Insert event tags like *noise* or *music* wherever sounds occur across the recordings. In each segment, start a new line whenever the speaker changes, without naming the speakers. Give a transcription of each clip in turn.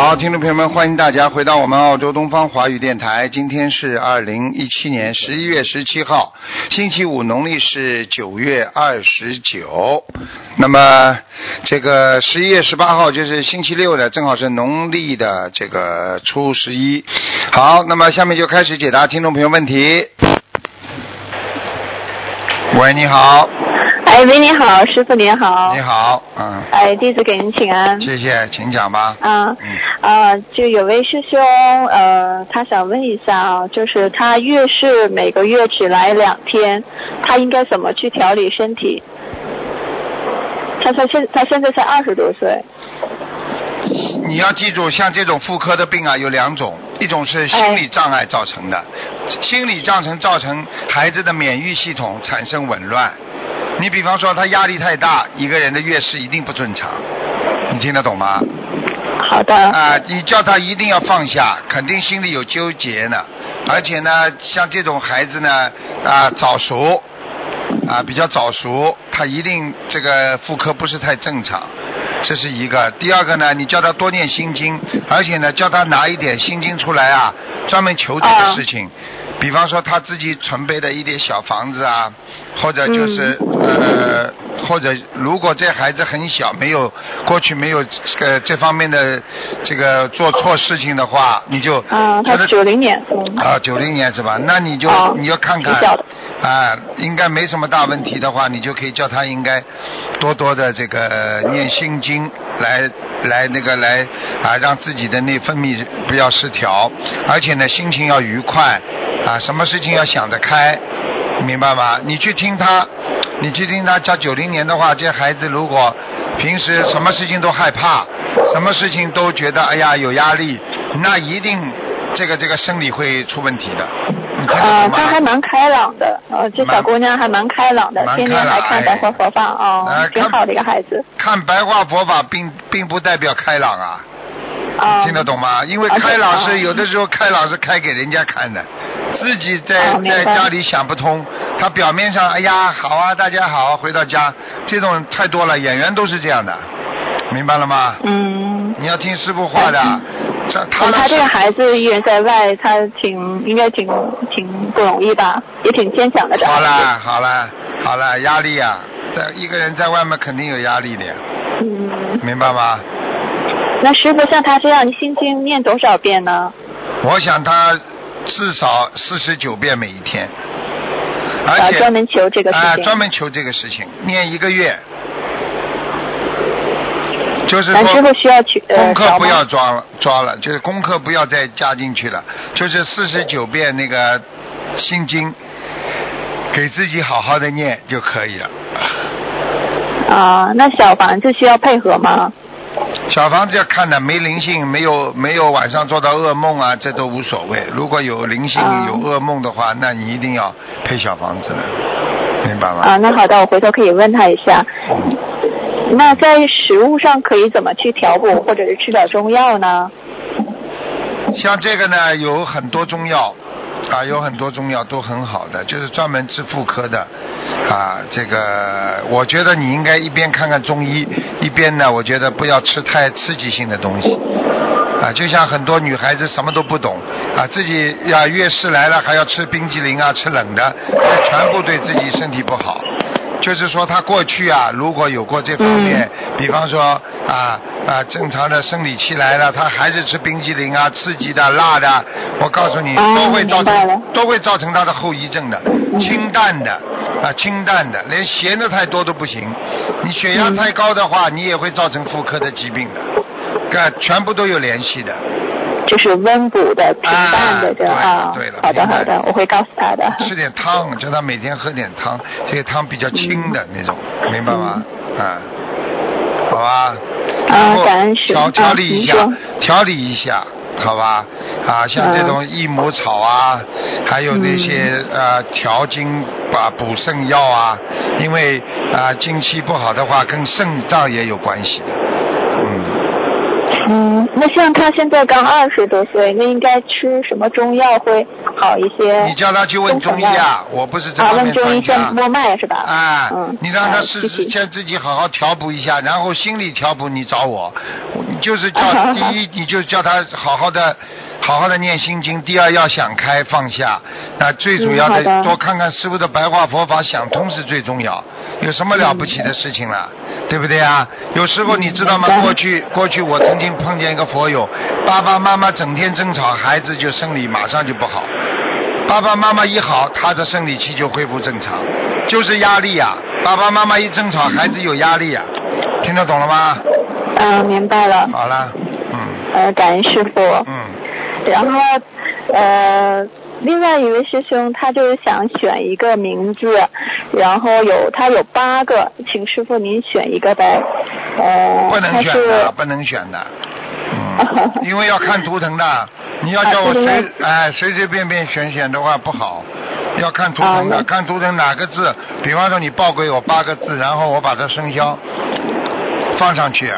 好，听众朋友们，欢迎大家回到我们澳洲东方华语电台。今天是二零一七年十一月十七号，星期五，农历是九月二十九。那么这个十一月十八号就是星期六的，正好是农历的这个初十一。好，那么下面就开始解答听众朋友问题。喂，你好，
哎，喂，你好，师傅您好。
你。好，嗯，
哎，弟子给您请安。
谢谢，请讲吧。
啊
嗯，
啊，就有位师兄，呃，他想问一下啊，就是他月事每个月只来两天，他应该怎么去调理身体？他他现他现在才二十多岁，
你要记住，像这种妇科的病啊，有两种，一种是心理障碍造成的，心理障成造成孩子的免疫系统产生紊乱。你比方说他压力太大，一个人的月事一定不正常，你听得懂吗？
好的，
啊，你叫他一定要放下，肯定心里有纠结呢。而且呢，像这种孩子呢，啊，早熟，啊，比较早熟，他一定这个妇科不是太正常，这是一个。第二个呢，你叫他多念心经，而且呢，叫他拿一点心经出来啊，专门求这个事情。比方说他自己准备的一点小房子啊，或者就是、呃，或者如果这孩子很小，没有过去没有这个这方面的这个做错事情的话，你就
啊，他
是
九零年，嗯，
啊，九零年是吧？那你就、
哦
你要看看啊，应该没什么大问题的话，你就可以叫他应该多多的这个念心经，来来那个来啊，让自己的内分泌不要失调，而且呢，心情要愉快啊，什么事情要想得开，明白吗？你去听他，你去听他，叫九零年的话，这孩子如果平时什么事情都害怕，什么事情都觉得哎呀有压力，那一定这个这个生理会出问题的。
啊，
懂吗？
他还蛮开朗的，呃，这小姑娘还蛮开朗的，
蛮
天天来看白话佛法哦挺好的一个孩子，
看白话佛法并并不代表开朗啊，
啊，
听得懂吗？因为
啊
开朗是
啊
有的时候开朗是开给人家看的，自己在
啊
在家里想不通，他表面上哎呀好啊大家好，回到家这种太多了，演员都是这样的，明白了吗？
嗯。
你要听师傅话的，这他
他这个孩子一人在外，他挺应该挺挺不容易吧，也挺坚强的。
好了好了好了，压力啊，在一个人在外面肯定有压力的呀，
嗯，
明白吗？
那师傅像他这样，你心经念多少遍呢？
我想他至少四十九遍每一天，而
啊，
且
专门求这个事情
啊，
情。
专门求这个事情，念一个月，就是
咱师
说
傅需要去呃
功课不要抓了，抓了，就是功课不要再加进去了，就是四十九遍那个心经，给自己好好的念就可以了。
啊，那小房子需要配合吗？
小房子要看的，没灵性，没有没有晚上做到噩梦啊，这都无所谓。如果有灵性、
啊
有噩梦的话，那你一定要配小房子了，明白吗？
啊，那好的，我回头可以问他一下。那在食物上可以怎么去调补，或者是吃点中药呢？
像这个呢，有很多中药啊，有很多中药都很好的，就是专门治妇科的啊。这个我觉得你应该一边看看中医，一边呢，我觉得不要吃太刺激性的东西啊。就像很多女孩子什么都不懂啊，自己呀月事来了还要吃冰激凌啊，吃冷的，这全部对自己身体不好。就是说，他过去啊，如果有过这方面，比方说啊啊，正常的生理期来了，他还是吃冰激凌啊、刺激的、辣的，我告诉你，
哦
都会造成都会造成他的后遗症的。清淡的啊，清淡的，连咸的太多都不行。你血压太高的话，你也会造成妇科的疾病的，这全部都有联系的。
就是温补的、平淡的这样啊。
对了对了
好的好的，我会告诉他的。
吃点汤，叫他每天喝点汤，这个汤比较清的那种，明白吗？啊，好吧。然后
感恩师
调
啊
调理一下，调理一下好吧？啊，像这种益母草啊，还有那些呃调经把补肾药啊，因为啊经期不好的话，跟肾脏也有关系的，嗯。
嗯，那像他现在刚二十多岁，那应该吃什么中药会好一些？
你叫他去问中医啊，我不是这
啊，
方面
问中医
专家。
先摸脉是吧？
啊，
嗯，
你让他
啊
试试先自己好好调补一下，然后心理调补你找我，你就是叫 *laughs* 第一，你就叫他好好的。好好的念心经，第二要想开放下，那最主要
的
多看看师傅的白话佛法，想通是最重要。有什么了不起的事情了，对不对啊？有时候你知道吗过去过去我曾经碰见一个佛友，爸爸妈妈整天争吵，孩子就生理马上就不好。爸爸妈妈一好，他的生理期就恢复正常，就是压力呀、爸爸妈妈一争吵，孩子有压力呀、听得懂了吗？
嗯，明白了。
好了，嗯
呃，感恩师傅。
嗯，
然后呃，另外一位师兄他就是想选一个名字，然后有他有八个，请师傅您选一个呗。呃，
不能选的，不能选的，嗯，*laughs* 因为要看图腾的，你要叫我随哎随随便便选选的话不好，要看图腾的，
啊
看图腾哪个字，比方说你报给我八个字，然后我把它生肖放上去。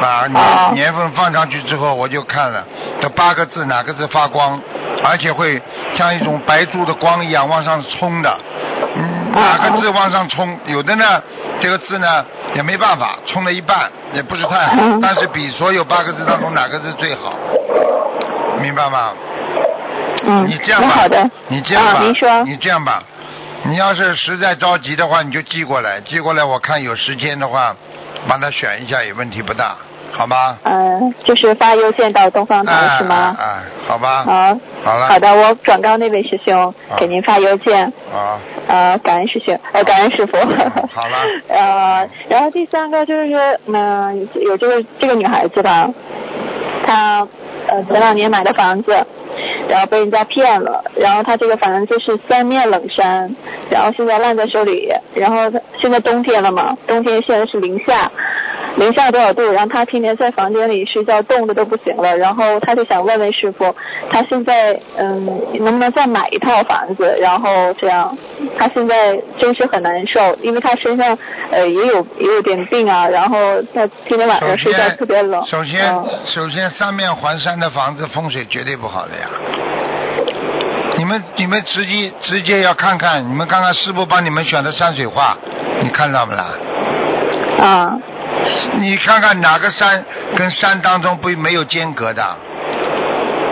把年、
啊
年份放上去之后，我就看了这八个字哪个字发光，而且会像一种白珠的光一样往上冲的。嗯，哪个字往上冲？有的呢，这个字呢也没办法，冲了一半也不是太好，
嗯
但是比所有八个字当中哪个字最好？明白吗？
嗯，
你这样吧，
那好的。
你这样吧。你这样吧，你要是实在着急的话，你就寄过来，寄过来，我看有时间的话，帮他选一下也问题不大，好吗？
嗯，就是发邮件到东方台
哎
是吗？
哎哎，好吧。
好，
好了。
好的，我转告那位师兄给您发邮件。
啊，
呃，感恩师兄，呃，感恩师傅。*laughs*
好了 *laughs*
呃，然后第三个就是说，嗯、有这个这个女孩子吧，她呃前两年买的房子，然后被人家骗了，然后他这个反正就是三面冷山，然后现在烂在手里，然后她现在冬天了嘛，冬天现在是零下。零下多少度？然后他天天在房间里睡觉，冻的都不行了。然后他就想问问师傅，他现在嗯能不能再买一套房子？然后这样，他现在真是很难受，因为他身上呃也有也有点病啊。然后他天天晚上睡觉特别冷。
首先
嗯
首先三面环山的房子风水绝对不好的呀。你们你们直接直接要看看，你们看看师傅帮你们选的山水画，你看到没啦？
啊
你看看哪个山跟山当中不没有间隔的，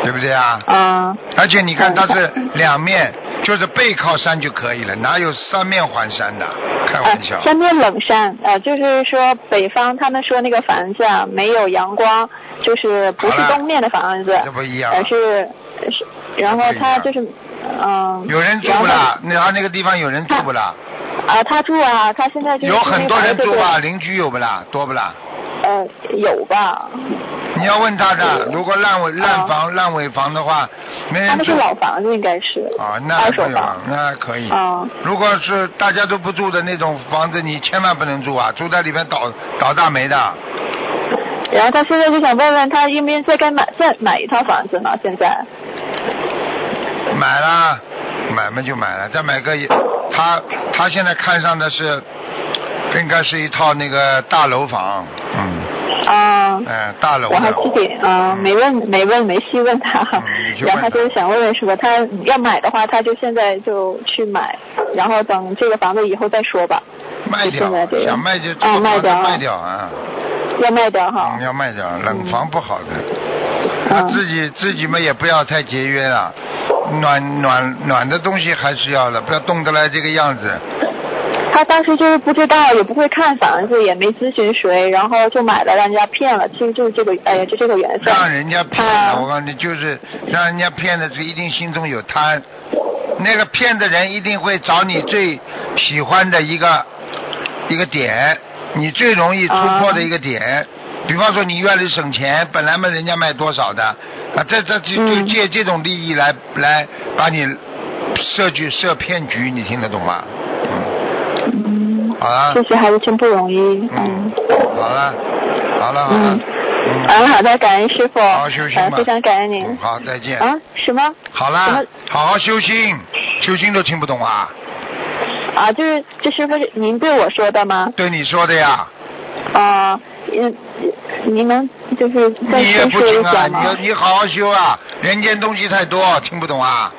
对不对啊？
啊
而且你看它是两面，就是背靠山就可以了，哪有三面环山的？开
啊
玩笑！！
三面冷山，呃，就是说北方他们说那个房子啊没有阳光，就是不是东面的房子，
这不一样
而是是，然后他就是嗯。
有人住不啦？那他那个地方有人住不啦？
啊，他住啊，他现在就是
有很多人住吧？邻居有不啦？多不啦？
呃，有吧？
你要问他的，如果烂尾烂房烂尾房的话，没人住
他们是老房子，应该是。
啊，那可以那可以。
啊
如果是大家都不住的那种房子，你千万不能住啊！住在里面倒倒大霉的。
然后他现在就想问问他，应不应该该买再买一套房子呢？现在。
买了，买嘛就买了，再买个也，他他现在看上的是，应该是一套那个大楼房，嗯，
啊。
哎，大楼
我还
的。
自己啊、
嗯
没问没问没细问他，然后他就是想问问是吧？他要买的话，他就现在就去买，然后等这个房子以后再说吧。
卖掉想卖就这
啊卖掉啊
卖掉啊，
要卖掉哈
嗯，。要卖掉，冷房不好的。
嗯
他自己自己嘛也不要太节约了，暖暖暖的东西还是要的，不要冻得来这个样子。
他当时就是不知道，也不会看房子，也没咨询谁，然后就买了，让人家骗了。其实就是这个，哎呀，就这个缘分。
让人家骗我告诉你，就是让人家骗的，是一定心中有贪。那个骗的人一定会找你最喜欢的一个一个点，你最容易突破的一个点。比方说你愿意省钱，本来嘛人家卖多少的，啊，这这就就
嗯
借这种利益来来把你设局设骗局，你听得懂吗？嗯，
嗯，
好了，
谢谢还是真不容易。
嗯
嗯，
好了，好了，好了
嗯，好的，感恩师傅，
好好修行吧
呃非常感恩您。
嗯好，再见。
啊，什么？
好了，好好修心，修心都听不懂啊？
啊，就是这师傅是您对我说的吗？
对你说的呀，
啊，嗯，您能就是再
你也
深说一
不听啊，你
下吗？
要你好好修啊，人间东西太多，听不懂啊。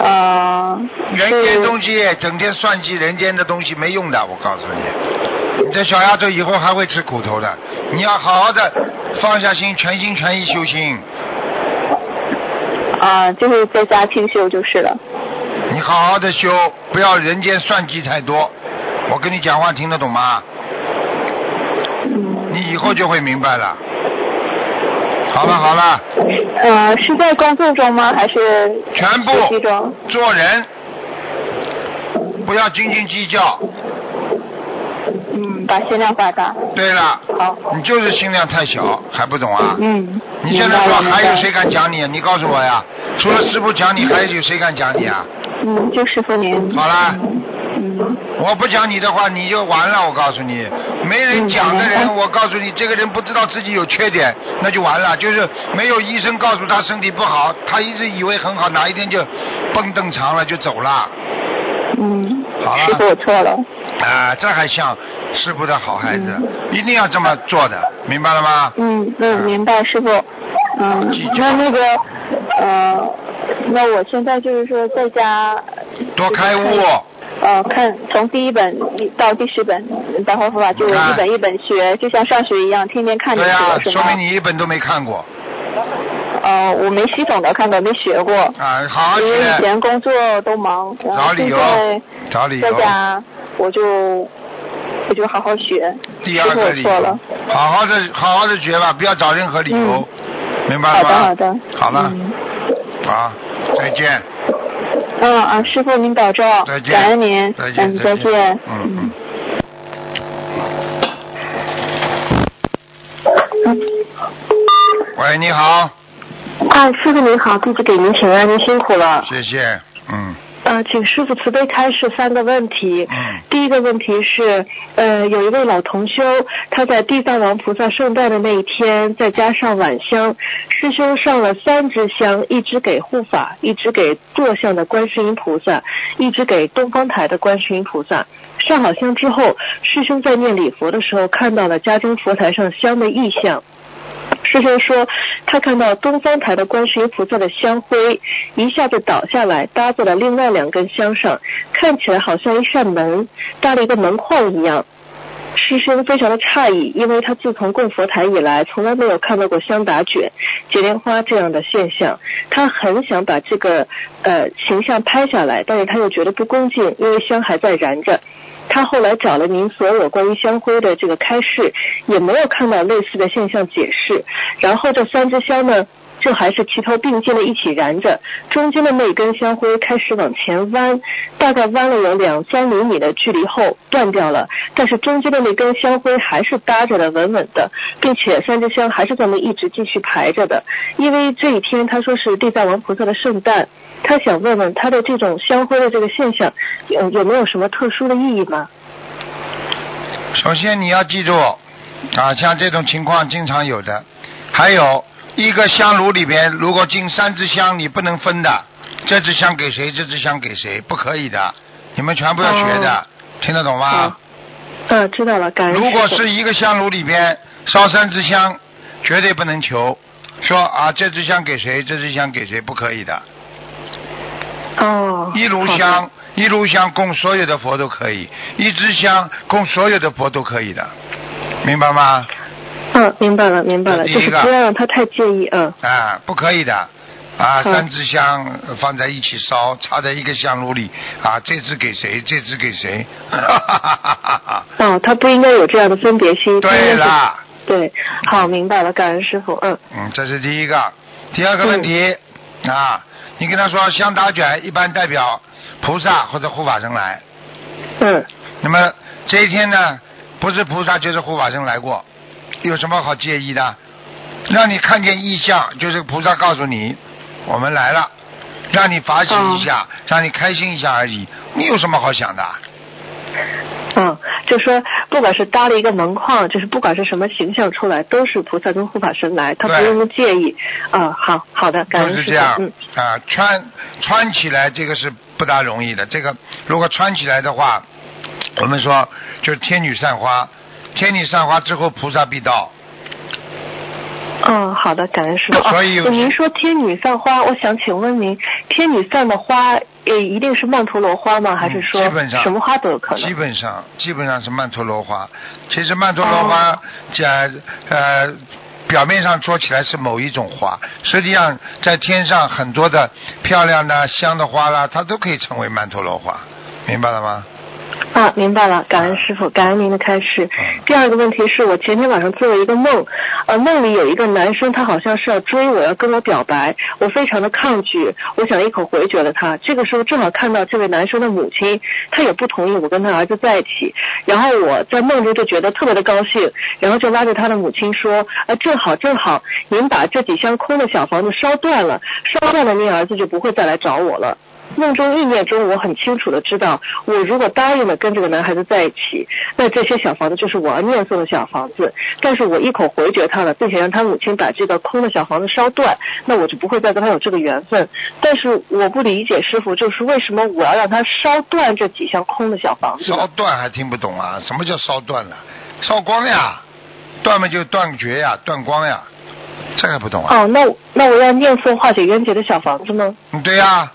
呃，
人间东西整天算计人间的东西没用的，我告诉你，你这小丫头以后还会吃苦头的。你要好好的放下心，全心全意修心。
啊，就是在家清修就是了。
你好好的修，不要人间算计太多。我跟你讲话听得懂吗？
嗯，
你以后就会明白了。好了好了，
呃，是在工作中吗？还是
全部？做人不要斤斤计较。
嗯，把心量放大。
对了，
好。
你就是心量太小，还不懂啊？
嗯。
你现在说还有谁敢讲你？你告诉我呀！除了师傅讲你，还有谁敢讲你啊？
嗯，就师傅您。
好了，
嗯。
我不讲你的话，你就完了。我告诉你，没人讲的人，
嗯
我告诉你，这个人不知道自己有缺点，那就完了。就是没有医生告诉他身体不好，他一直以为很好，哪一天就蹦蹬长了就走了。
嗯。师傅，我错了。
啊、这还像师傅的好孩子，一定要这么做的，明白了吗？
嗯嗯，明白，师傅。嗯，那那个呃，那我现在就是说在家。
多开悟。
呃，看从第一本到第十本《白话佛法》，就一本一本学，就像上学一样，天天看着
对呀？说明你一本都没看过
呃，我没系统的看过，没学过。
啊！好好
因为以，前工作都忙，然后现
找理由
在，在
找理由。
家我就我就好好学。
第二个
错了。，
好好的好好的学吧，不要找任何理由，
嗯
明白了吗？
好的好的。
好了，
嗯
好，再见，
嗯啊，师傅您保重，
再见，
感恩您，
再见，
嗯，再见，
嗯嗯。喂，你好，
啊，师傅您好，弟子给您请安，您辛苦了。
谢谢，嗯
呃，请师傅慈悲开示三个问题。
嗯
第一个问题是，呃，有一位老同修，他在地藏王菩萨圣诞的那一天，再加上晚香，师兄上了三支香，一支给护法，一支给坐像的观世音菩萨，一支给东方台的观世音菩萨。上好香之后，师兄在念礼佛的时候，看到了家中佛台上香的意象。师兄说，他看到东方台的观世音菩萨的香灰一下子倒下来，搭在了另外两根香上，看起来好像一扇门，搭了一个门框一样。师兄非常的诧异，因为他自从供佛台以来，从来没有看到过香打卷、结莲花这样的现象。他很想把这个呃形象拍下来，但是他又觉得不恭敬，因为香还在燃着。他后来找了您所有关于香灰的这个开示，也没有看到类似的现象解释。然后这三支香呢，就还是齐头并进的一起燃着，中间的那根香灰开始往前弯，大概弯了有两三厘米的距离后断掉了，但是中间的那根香灰还是搭着的稳稳的，并且三支香还是这么一直继续排着的。因为这一天他说是地藏王菩萨的圣诞。他想问问他的这种香灰的这个现象有有没有什么特殊的意义吗？
首先你要记住，啊，像这种情况经常有的。还有一个香炉里边，如果进三支香，你不能分的，这支香给谁，这支香给谁，不可以的。你们全部要学的，
哦
听得懂吗
好？嗯，知道了，感恩
如。果是一个香炉里边烧三支香，绝对不能求说啊，这支香给谁，这支香给谁，不可以的。
哦，
一炉香，一炉香供所有的佛都可以，一支香供所有的佛都可以的，明白吗？
嗯，明白了，明白了，就是不要让他太介意，嗯，
啊，不可以的。啊，
嗯
三支香呃放在一起烧，插在一个香炉里，啊，这支给谁，这支给谁，哈哈哈哈哈。
哦，他不应该有这样的分别心。
对啦，
对，好，明白了，感恩师傅，嗯，
嗯，这是第一个。第二个问题、啊，你跟他说香打卷一般代表菩萨或者护法神来，
嗯，
那么这一天呢，不是菩萨就是护法神来过，有什么好介意的？让你看见异象，就是菩萨告诉你我们来了，让你法喜一下，让你开心一下而已。你有什么好想的？
嗯，就说不管是搭了一个门框，就是不管是什么形象出来，都是菩萨跟护法神来，他不
对
用介意。啊，好好的，感恩师
就是这样。
嗯，
啊，穿穿起来这个是不大容易的。这个如果穿起来的话，我们说就是天女散花，天女散花之后菩萨必到。
嗯，好的，感恩师傅。
所以
哦，您说天女散花，我想请问您，天女散的花，呃，一定是曼陀罗花吗？还是说
嗯基本上
什么花都有可能？
基本上基本上是曼陀罗花。其实曼陀罗花在、呃表面上说起来是某一种花，实际上在天上很多的漂亮的香的花啦，它都可以成为曼陀罗花，明白了吗？
啊，明白了，感恩师傅，感恩您的开示。
嗯
第二个问题是我前天晚上做了一个梦，呃，梦里有一个男生，他好像是要追我，要跟我表白，我非常的抗拒，我想一口回绝了他。这个时候正好看到这位男生的母亲，他也不同意我跟他儿子在一起，然后我在梦中就觉得特别的高兴，然后就拉着他的母亲说，呃，正好正好，您把这几箱空的小房子烧断了，烧断了您儿子就不会再来找我了。梦中意念中，我很清楚的知道，我如果答应了跟这个男孩子在一起，那这些小房子就是我要念诵的小房子。但是我一口回绝他了，并且让他母亲把这个空的小房子烧断，那我就不会再跟他有这个缘分。但是我不理解师傅，就是为什么我要让他烧断这几箱空的小房子
烧？断还听不懂啊？什么叫烧断了？烧光呀，断嘛就断绝呀，断光呀，这还不懂啊？
哦，那那我要念诵化解冤结的小房子吗？
嗯对呀，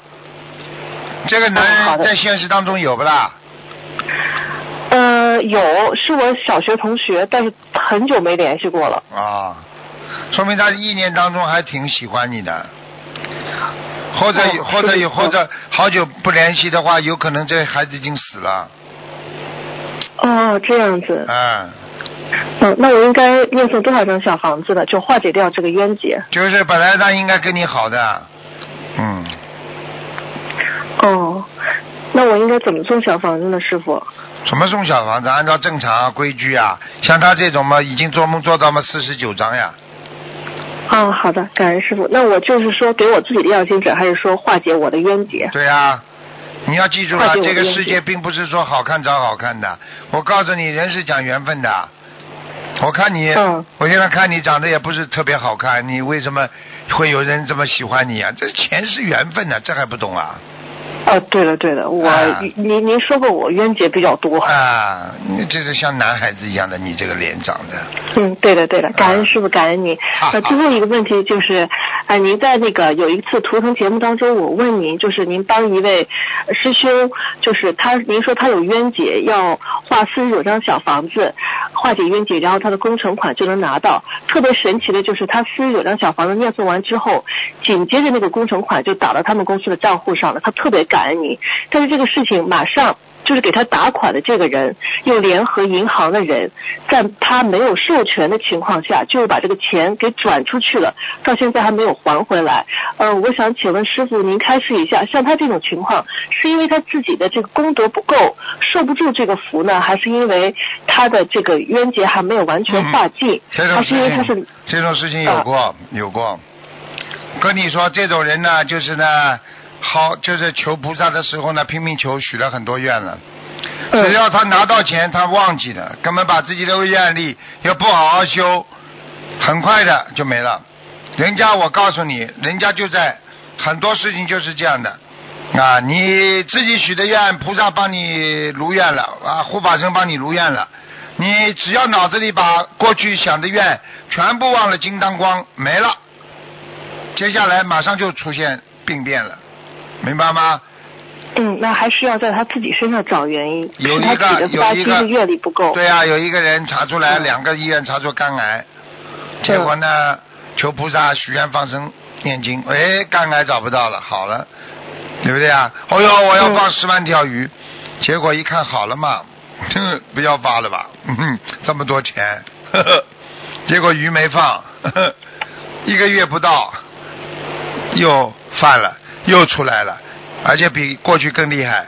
这个男人在现实当中有不啦？
呃，有，是我小学同学，但是很久没联系过了。
啊，说明他一年当中还挺喜欢你的，或者、
哦
或者有或者好久不联系的话，有可能这孩子已经死了，
哦，这样子。
啊，
嗯，那我应该念诵多少张小房子呢？就化解掉这个冤结。
就是本来他应该跟你好的，嗯，
哦，那我应该怎么送小房子呢，师傅？
怎么送小房子？按照正常啊规矩啊，像他这种嘛，已经做梦做到嘛四十九章呀，
哦，好的，感恩师傅。那我就是说给我自己的要经者，还是说化解我的冤结？
对呀、你要记住了，这个世界并不是说好看找好看的。我告诉你，人是讲缘分的。我看你，
嗯
我现在看你长得也不是特别好看，你为什么会有人这么喜欢你啊？这钱是缘分啊，这还不懂啊？
哦，对了对了，我、
啊
您您说过我冤结比较多。
啊，你这是像男孩子一样的，你这个脸长的。
嗯，对的对的，感恩师傅，感恩您。
好
呃，最后一个问题就是，呃，您在那个有一次图腾节目当中，我问您，就是您帮一位呃师兄，就是他，您说他有冤结，要画四十九张小房子化解冤结，然后他的工程款就能拿到。特别神奇的就是，他四十九张小房子念诵完之后，紧接着那个工程款就打到他们公司的账户上了，他特别感恩你。但是这个事情马上。就是给他打款的这个人，又联合银行的人，在他没有授权的情况下，就把这个钱给转出去了，到现在还没有还回来。呃，我想请问师傅，您开示一下，像他这种情况，是因为他自己的这个功德不够，受不住这个福呢，还是因为他的这个冤结还没有完全化尽，还是因为他是，
这种事情有过，有过。跟你说，这种人呢，就是呢，好，就是求菩萨的时候呢，拼命求，许了很多愿了。
嗯
只要他拿到钱，他忘记了，根本把自己的愿力又不好好修，很快的就没了。人家我告诉你，人家就在很多事情就是这样的啊，你自己许的愿，菩萨帮你如愿了啊，护法神帮你如愿了。你只要脑子里把过去想的愿全部忘了，金当光没了，接下来马上就出现病变了，明白吗？
嗯，那还需要在他自己身上找原因，
有一
是他
个
的发
有一个
心的阅历不够。
对啊，有一个人查出来，
嗯
两个医院查出肝癌，结果呢，求菩萨许愿放生念经，哎，肝癌找不到了，好了，对不对啊？哦哟，我要放十万条鱼，结果一看好了嘛，哼，*laughs* 不要发了吧，嗯哼，这么多钱，呵呵，结果鱼没放，呵呵，一个月不到，又犯了，又出来了，而且比过去更厉害。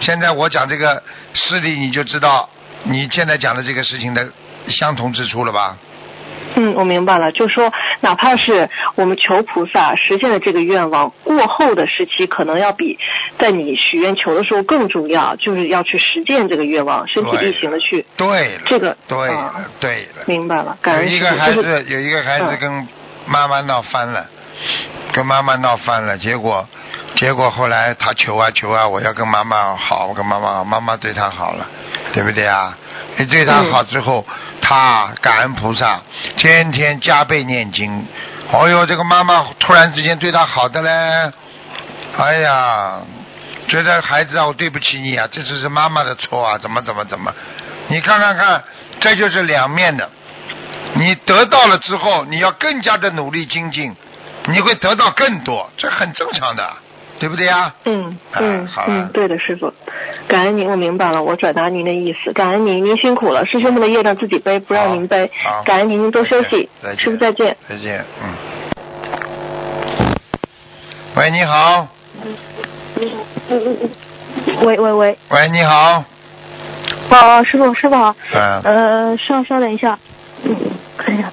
现在我讲这个事例，你就知道你现在讲的这个事情的相同之处了吧？
嗯，我明白了，就说哪怕是我们求菩萨实现了这个愿望，过后的时期可能要比在你许愿求的时候更重要，就是要去实践这个愿望，身体力行的去。
对了，
这个
对了
啊，
对了。
明白了，感
有
恩师父。
一个孩子，有一个孩子
嗯
跟妈妈闹翻了，跟妈妈闹翻了，结果，结果后来他求啊求啊，我要跟妈妈好，我跟妈妈好，妈妈对他好了，对不对啊？你对他好之后，他感恩菩萨，天天加倍念经。哦哟，这个妈妈突然之间对他好的嘞，哎呀，觉得孩子啊，我对不起你啊，这次是妈妈的错啊，怎么怎么怎么？你看看看，这就是两面的。你得到了之后，你要更加的努力精进，你会得到更多，这很正常的，对不对呀？
嗯
啊
嗯
好
嗯，对的，师傅，感恩您，我明白了，我转达您的意思，感恩您，您辛苦了，师兄们的业障自己背，不让您背。
好，
感恩您，您多休息，师傅再见。
再见，嗯。喂，你好，
喂喂喂，
喂，你好，
哦，师傅师傅好，
嗯，
呃，稍稍等一下，嗯，看一下，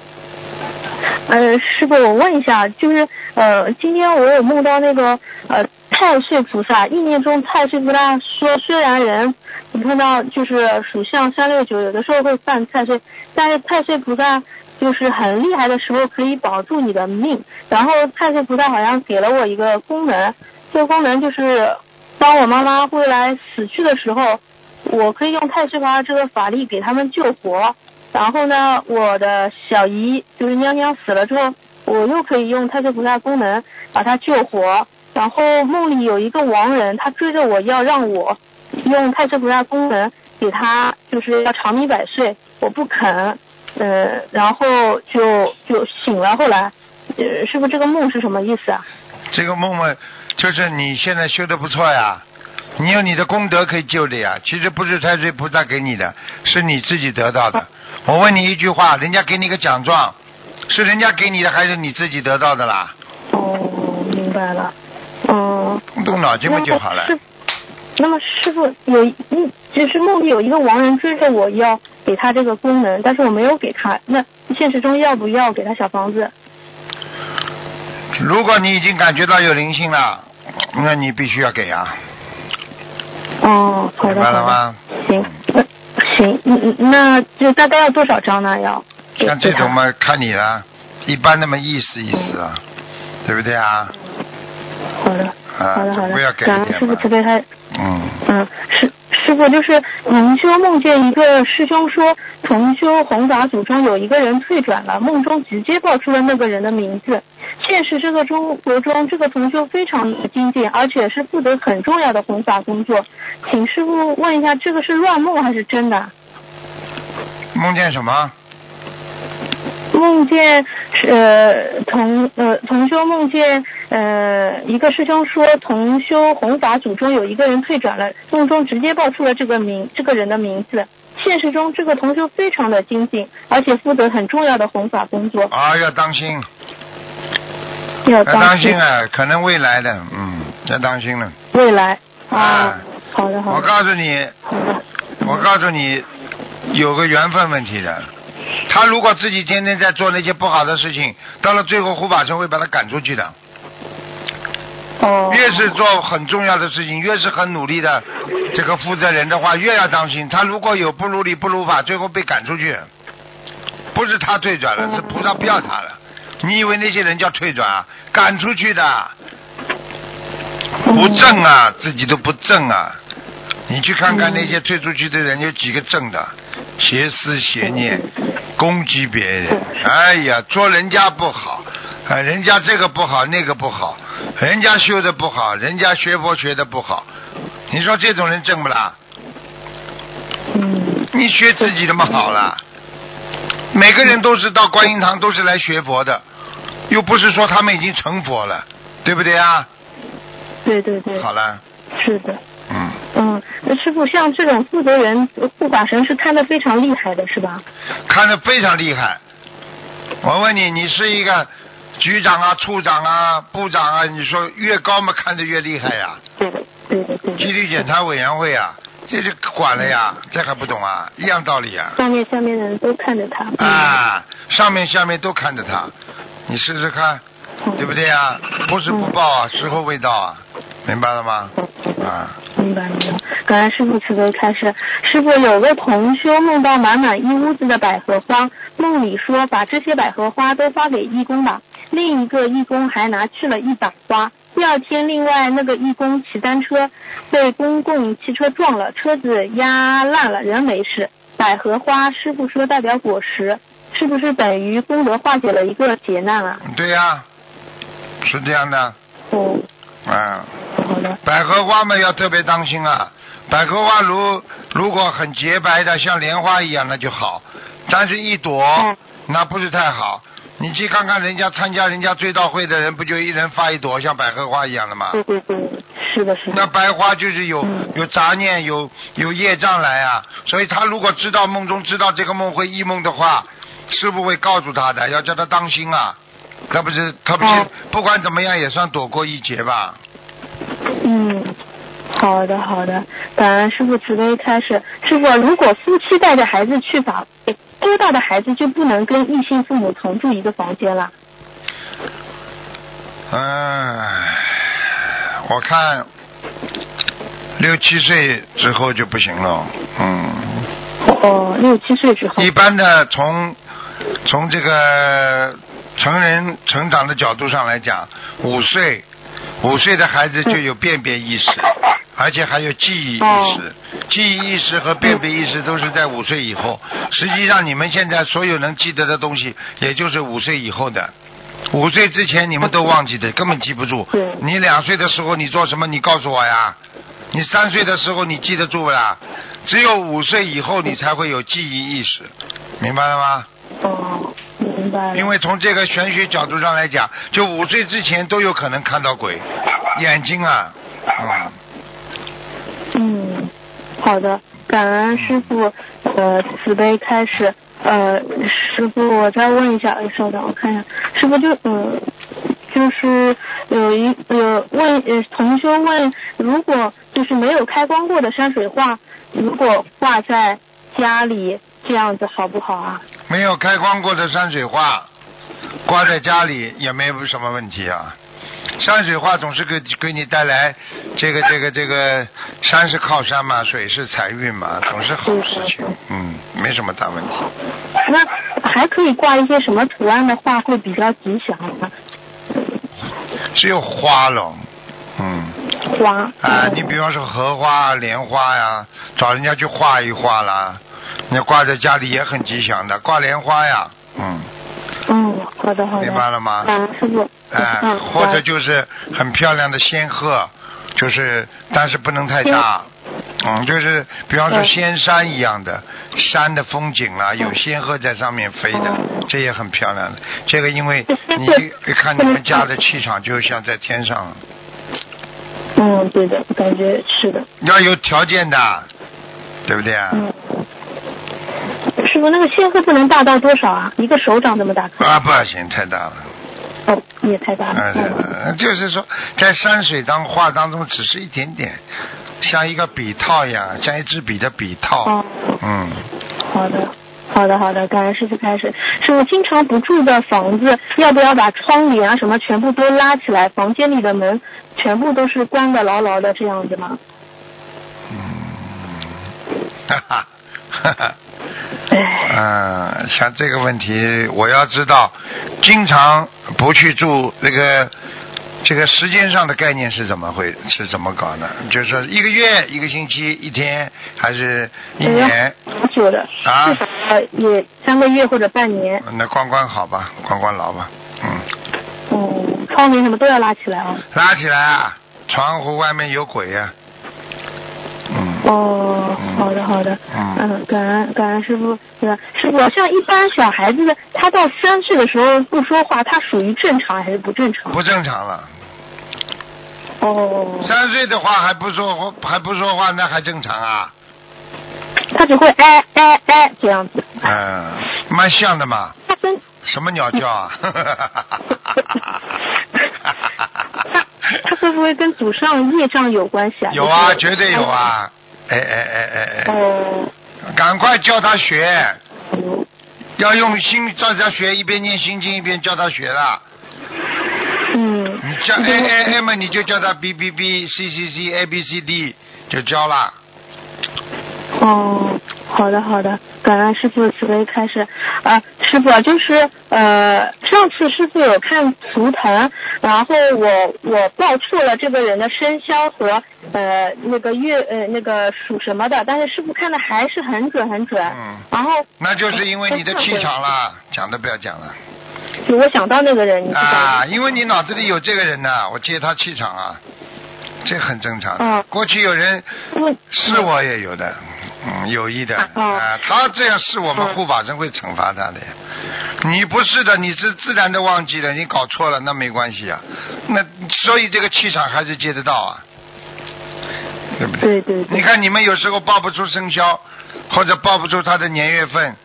呃，师傅，我问一下，就是呃，今天我有梦到那个呃太岁菩萨，意念中太岁菩萨说，虽然人你看到就是属相三六九，有的时候会犯太岁，但是太岁菩萨就是很厉害的时候可以保住你的命，然后太岁菩萨好像给了我一个功能，这个功能就是当我妈妈未来死去的时候。我可以用太岁菩萨这个法力给他们救活，然后呢，我的小姨就是娘娘死了之后，我又可以用太岁菩萨功能把她救活。然后梦里有一个亡人，他追着我要让我用太岁菩萨功能给他，就是要长命百岁，我不肯，呃，然后就就醒了。后来，呃，师傅这个梦是什么意思啊？
这个梦梦就是你现在修的不错呀，你有你的功德可以救的呀。其实不是太岁菩萨给你的，是你自己得到的。我问你一句话，人家给你个奖状，是人家给你的还是你自己得到的啦？
哦，明白了，嗯。
动动脑筋不就好了？
师那么师傅有一，就是梦里有一个亡人追着我要给他这个功能，但是我没有给他。那现实中要不要给他小房子？
如果你已经感觉到有灵性了，那你必须要给啊，
哦，好
明
的明，
白了吗？
行，那行，嗯嗯，那就大概要多少张呢？要
像这种嘛，看你了，一般那么意思意思啊，对不对啊？
好的，
啊
好的好的，感恩师傅慈悲开
嗯，
嗯，师师傅就是同修梦见一个师兄说，同修弘法组中有一个人退转了，梦中直接报出了那个人的名字。现实这个中国中，这个同修非常的精进，而且是负责很重要的弘法工作。请师傅问一下，这个是乱梦还是真的？
梦见什么？
梦见呃同呃同修梦见呃一个师兄说同修弘法组中有一个人退转了，梦中直接报出了这个名这个人的名字。现实中这个同修非常的精进，而且负责很重要的弘法工作，
啊，要当心，
要
要当
心
心啊，可能未来的，嗯，要当心了。
未来啊
啊。
好的好的
我告诉你，我告诉你，有个缘分问题的。他如果自己天天在做那些不好的事情，到了最后护法神会把他赶出去的。
哦。
越是做很重要的事情，越是很努力的这个负责人的话，越要当心。他如果有不如理不如法，最后被赶出去，不是他退转了，是菩萨不要他了。你以为那些人叫退转啊？赶出去的，不正啊，自己都不正啊。你去看看那些退出去的人，有几个正的？邪思邪念，攻击别人，哎呀，做人家不好，啊，人家这个不好，那个不好，人家修的不好，人家学佛学的不好，你说这种人正不啦？
嗯
你学自己的嘛好了，每个人都是到观音堂都是来学佛的，又不是说他们已经成佛了，对不对啊？
对对对，
好了，
是的。
嗯，
嗯，那师傅，像这种负责人护法神是看得非常厉害的，是吧？
看得非常厉害。我问你，你是一个局长啊、处长啊、部长啊，你说越高嘛，看得越厉害呀、
对的，对的，对的。
纪律检查委员会啊，这就管了呀，这还不懂啊？一样道理啊。
上面下面的人都看着他。
啊，上面下面都看着他，你试试看，
嗯
对不对啊？不是不报啊，时候未到啊，明白了吗？啊，
明白明白。感恩师傅慈悲开示。师傅有个同修梦到满满一屋子的百合花，梦里说把这些百合花都发给义工吧。另一个义工还拿去了一把花。第二天，另外那个义工骑单车被公共汽车撞了，车子压烂了，人没事。百合花师傅说代表果实，是不是等于功德化解了一个劫难啊？
对呀、是这样的，
哦，
啊，
好的。
百合花嘛要特别当心啊。百合花如如果很洁白的，像莲花一样那就好，但是一朵、
嗯
那不是太好。你去看看人家参加人家追悼会的人，不就一人发一朵像百合花一样的吗？
对对对，是的，是的。
那白花就是有
嗯
有杂念，有有业障来啊，所以他如果知道梦中知道这个梦会异梦的话，师傅会告诉他的，要叫他当心啊。那不是他不不管怎么样也算躲过一劫吧？
嗯，好的好的，感恩师傅慈悲开始。师傅，如果夫妻带着孩子去法会，多大的孩子就不能跟异性父母同住一个房间了？
哎，我看六七岁之后就不行了。嗯，
哦，六七岁之后
一。般的从从这个成人成长的角度上来讲，五岁五岁的孩子就有辨别意识，而且还有记忆意识。
哦
记忆意识和辨别意识都是在五岁以后。实际上，你们现在所有能记得的东西，也就是五岁以后的。五岁之前你们都忘记的，*laughs* 根本记不住
对。
你两岁的时候你做什么？你告诉我呀。你三岁的时候你记得住不啦？只有五岁以后你才会有记忆意识，明白了吗？
哦，明白。
因为从这个玄学角度上来讲，就五岁之前都有可能看到鬼，眼睛啊，嗯，
嗯，好的，感恩师傅呃慈悲开始。呃，师傅，我再问一下，稍等，我看一下，师傅就呃，就是有一有问呃同修问，如果就是没有开光过的山水画，如果挂在家里这样子好不好啊？
没有开光过的山水画，挂在家里也没有什么问题啊。山水画总是给给你带来这个 *laughs* 这个这个山是靠山嘛，水是财运嘛，总是好事情，嗯，没什么大问题。
那还可以挂一些什么图案的画会比较吉祥呢？
只有花了，嗯。
花
啊，你比方说荷花、莲花呀，找人家去画一画啦，你挂在家里也很吉祥的，挂莲花呀，嗯，
嗯，好的好的。
明白了吗？
师傅。
哎、
嗯，
或者就是很漂亮的仙鹤，就是但是不能太大，嗯，就是比方说
嗯
仙山一样的山的风景啦，有仙鹤在上面飞的
哦，
这也很漂亮的。这个因为你一看你们家的气场就像在天上，
嗯，对的，感觉是的。
要有条件的，对不对啊？
嗯。师傅，那个仙鹤不能大到多少啊？一个手掌这么大？
啊，不行，太大了。
哦，也太大了。
嗯，就是说，在山水当画当中，只是一点点，像一个笔套一样，像一支笔的笔套。
哦，
嗯，
好的。好的，好的，感恩师傅开始。师傅经常不住的房子，要不要把窗帘啊什么全部都拉起来？房间里的门全部都是关的牢牢的，这样子吗？
嗯，哈哈，哈哈。
哎，
嗯，像这个问题，我要知道，经常不去住那个这个时间上的概念是怎么会是怎么搞的？就是说一个月、一个星期、一天，还是一年？
好久的，
啊
也三个月或者半年。
那关关好吧，关关牢吧，嗯，
嗯，窗帘什么都要拉起来啊。
拉起来啊，窗户外面有鬼呀、嗯，
哦，
嗯
好的好的，
嗯
嗯，感恩感恩师傅，对吧？师傅，像一般小孩子，他到三岁的时候不说话，他属于正常还是不正常？
不正常了。
哦，
三岁的话还不说话，还不说话，那还正常啊？
他只会哎哎哎这样子。
嗯，蛮像的嘛。
他跟
什么鸟叫啊？*laughs*
他他会不会跟祖上业障有关系啊？
有啊，绝对有啊，哎哎哎哎哎，
哦，
赶快教他学，
嗯
要用心教他学，一边念心经一边教他学了。
嗯，
你叫 A A A 嘛，你就叫他 B B B C C C A B C D 就教了。
哦，好的好的，感恩师傅慈悲开始。啊，师傅啊就是呃，上次师傅有看图腾，然后我我报错了这个人的生肖和呃那个月呃那个属什么的，但是师傅看的还是很准很准。
嗯
然后
那就是因为你的气场了，讲都不要讲了
就我想到那个人？
啊！因为你脑子里有这个人呐，我接他气场啊，这很正常过去有人
问
是我也有的，嗯，有意的
哦
啊，他这样是我们
嗯
护法神会惩罚他的呀。你不是的，你是自然的忘记了，你搞错了那没关系啊。那所以这个气场还是接得到啊，对不对？
对对对。
你看你们有时候报不出生肖，或者报不出他的年月份，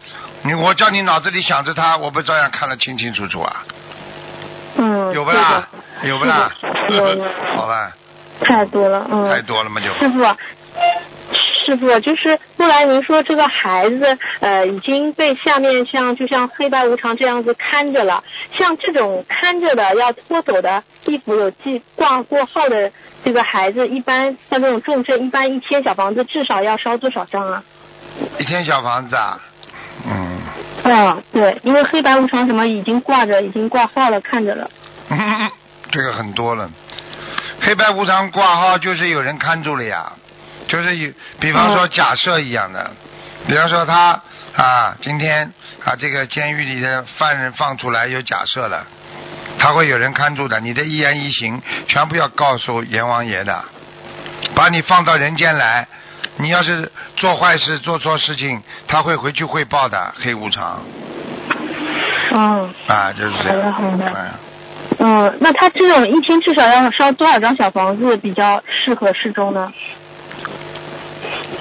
你我叫你脑子里想着他，我不照样看得清清楚楚啊？
嗯，
有不啦？有不啦？
有有 *laughs*
好了，
太多了，嗯。
太多了嘛就。
师傅，师傅，就是后来您说这个孩子呃已经被下面像就像黑白无常这样子看着了，像这种看着的要拖走的地府有记挂过号的这个孩子，一般像这种重症，一般一天小房子至少要烧多少张啊？
一天小房子啊，嗯，
嗯，对，因为黑白无常什么已经挂着，已经挂号了，看着了。*laughs*
这个很多了。黑白无常挂号就是有人看住了呀，就是有，比方说
嗯
假设一样的，比方说他啊，今天啊这个监狱里的犯人放出来有假设了，他会有人看住的，你的一言一行全部要告诉阎王爷的，把你放到人间来。你要是做坏事、做错事情，他会回去汇报的。黑无常。
嗯
啊，就是这样。
好的好的。
嗯
嗯，那他这种一天至少要烧多少张小房子比较适合适中呢？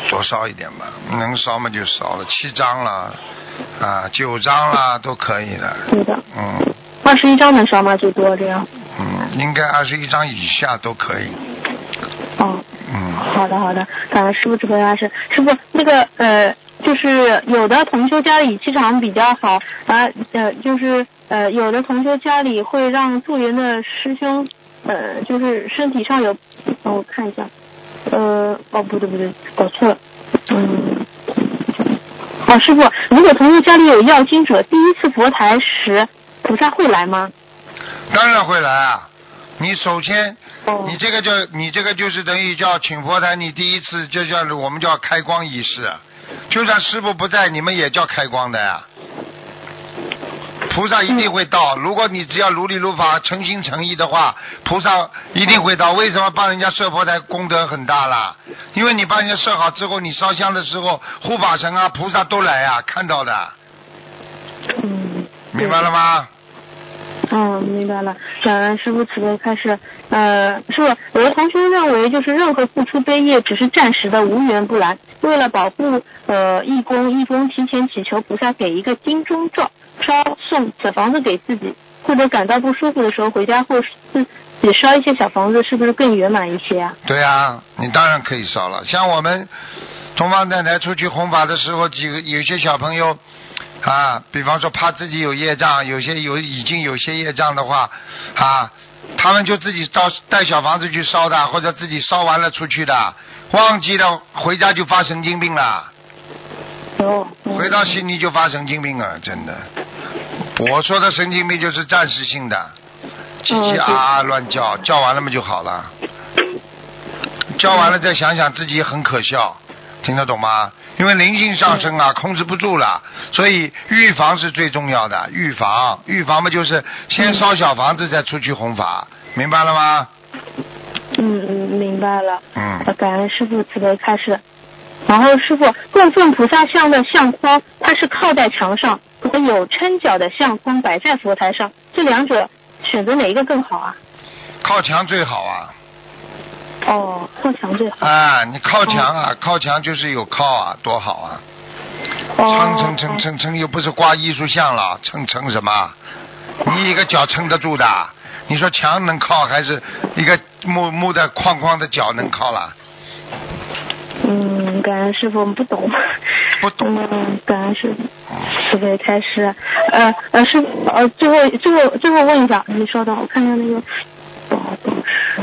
多烧一点吧，能烧嘛就烧了，七张了，啊，九张了都可以的，
对的，
嗯
二十一张能烧吗？最多这样？
嗯，应该二十一张以下都可以，
哦，
嗯，
好的好的，感恩师傅智慧大师。师傅，那个呃，就是有的同修家里气场比较好，啊呃，就是呃，有的同修家里会让助缘的师兄，呃，就是身体上有，让我看一下，呃，哦不对不对，搞错了，嗯。哦，师傅，如果同修家里有要经者，第一次佛台时，菩萨会来吗？
当然会来啊。你首先，
哦
你这个就你这个就是等于叫请佛台，你第一次就叫我们叫开光仪式，就算师傅不在，你们也叫开光的呀。菩萨一定会到，如果你只要如理如法、诚心诚意的话，菩萨一定会到。为什么帮人家设佛台功德很大啦？因为你帮人家设好之后，你烧香的时候，护法神啊、菩萨都来啊，看到的，
嗯，
明白了吗？
嗯，明白了。感恩师傅慈悲开始。呃，师傅，有的同学认为，就是任何付出悲业只是暂时的，无缘不来。为了保护呃义工，义工提前祈求菩萨给一个金钟罩，烧送小房子给自己，或者感到不舒服的时候回家后自己烧一些小房子，是不是更圆满一些啊？
对啊，你当然可以烧了。像我们东方电台出去弘法的时候，几个有些小朋友啊，比方说怕自己有业障，有些有已经有些业障的话啊，他们就自己到带小房子去烧的，或者自己烧完了出去的，忘记了回家就发神经病了，回到悉尼就发神经病了，真的。我说的神经病就是暂时性的，叽叽啊啊乱叫，叫完了嘛就好了。叫完了再想想自己很可笑，听得懂吗？因为灵性上升啊，控制不住了，所以预防是最重要的。预防，预防嘛就是先烧小房子，再出去弘法，明白了吗？
嗯嗯，明白了。
嗯
呃，感恩师傅慈悲开示。然后师傅供奉菩萨像的相框，它是靠在墙上，和有撑脚的相框摆在佛台上，这两者选择哪一个更好啊？
靠墙最好啊！
哦，靠墙最好。
啊，你靠墙啊，靠墙就是有靠啊，多好啊！
哦。
撑撑撑撑撑，又不是挂艺术像了，撑撑什么？你一个脚撑得住的？你说墙能靠，还是一个木木的框框的脚能靠了？
嗯，感恩师傅，我们不懂。
不懂。
嗯，感恩师傅。慈悲开始。呃呃，师傅，呃，最后最后最后问一下，你稍等，我看一下那个宝宝石。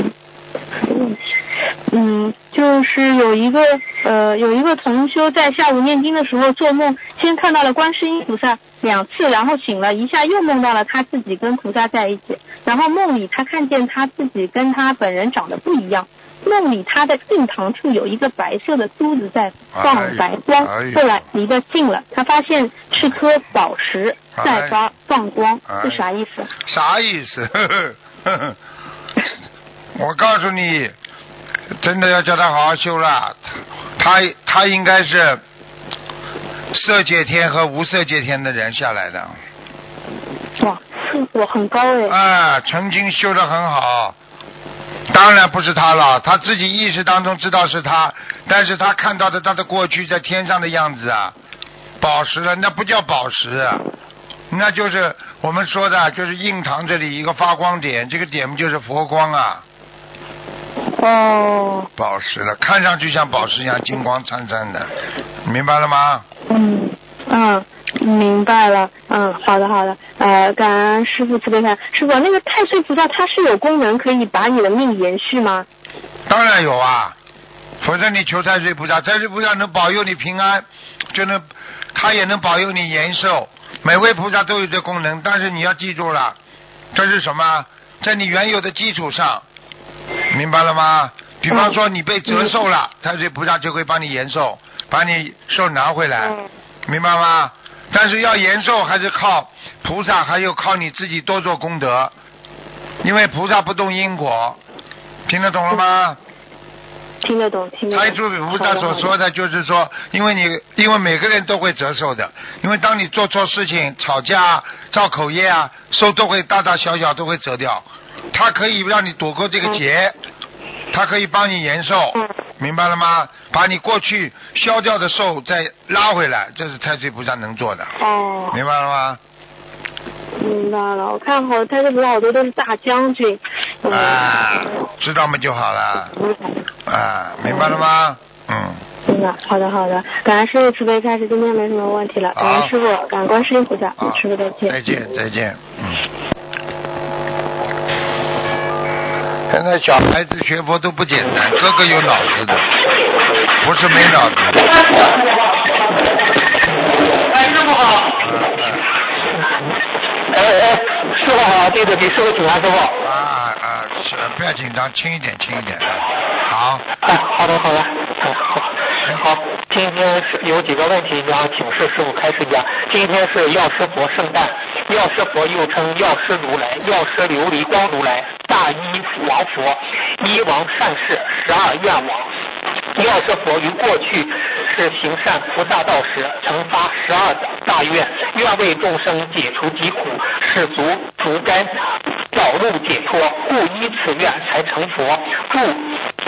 嗯，就是有一个呃有一个同修在下午念经的时候做梦，先看到了观世音菩萨两次，然后醒了一下又梦到了他自己跟菩萨在一起，然后梦里他看见他自己跟他本人长得不一样，梦里他的印堂处有一个白色的珠子在放白光，后来离得近了，他发现是颗宝石在发放光，是啥意思？
啥意思？*laughs* 我告诉你。真的要叫他好好修了，他他应该是色界天和无色界天的人下来的。
哇，我很高哎。
啊，曾经修的很好，当然不是他了，他自己意识当中知道是他，但是他看到的他的过去在天上的样子啊，宝石了，那不叫宝石，那就是我们说的，就是印堂这里一个发光点，这个点不就是佛光啊？
哦，
宝石了，看上去像宝石一样金光灿灿的，明白了吗？
嗯嗯，明白了。嗯，好的好的。呃，感恩师傅慈悲开，师傅那个太岁菩萨他是有功能可以把你的命延续吗？
当然有啊，否则你求太岁菩萨，太岁菩萨能保佑你平安，就能他也能保佑你延寿。每位菩萨都有这功能，但是你要记住了，这是什么？在你原有的基础上。明白了吗？比方说你被折寿了，太岁菩萨就会帮你延寿，把你寿拿回来，明白吗？但是要延寿还是靠菩萨，还有靠你自己多做功德，因为菩萨不动因果，听得懂了吗？
听得懂，听得懂。
太岁菩萨所说的就是说，因为你因为每个人都会折寿的，因为当你做错事情、吵架、造口业啊，寿都会大大小小都会折掉。他可以让你躲过这个劫，他可以帮你延寿，明白了吗？把你过去消掉的寿再拉回来，这是太岁菩萨能做的。
哦，
明白了吗？
明白了，我看好太岁菩萨好多都是大将军。
啊，知道吗就好了。啊，明白了吗？嗯。
明白，好的好的，感恩师傅慈悲开始，今天没什么问题了。感恩师傅，感恩世音菩萨，师傅再见。
再见再见，嗯。现在小孩子学佛都不简单，个个有脑子的，不是没脑子的。
哎，师傅好。哎哎，师傅好，对对对，师傅请安，师傅。
啊啊，不要紧张，轻一点，轻一点。好。
哎，好的好的，好。好，好今天是有几个问题，想请示师傅开示一下。今天是药师佛圣诞。药师佛又称药师如来、药师琉璃光如来、大一王佛、一王善士、十二愿王。药师佛于过去是行善菩萨道时，曾发十二大愿，愿为众生解除疾苦，使足足甘早入解脱，故依此愿才成佛，住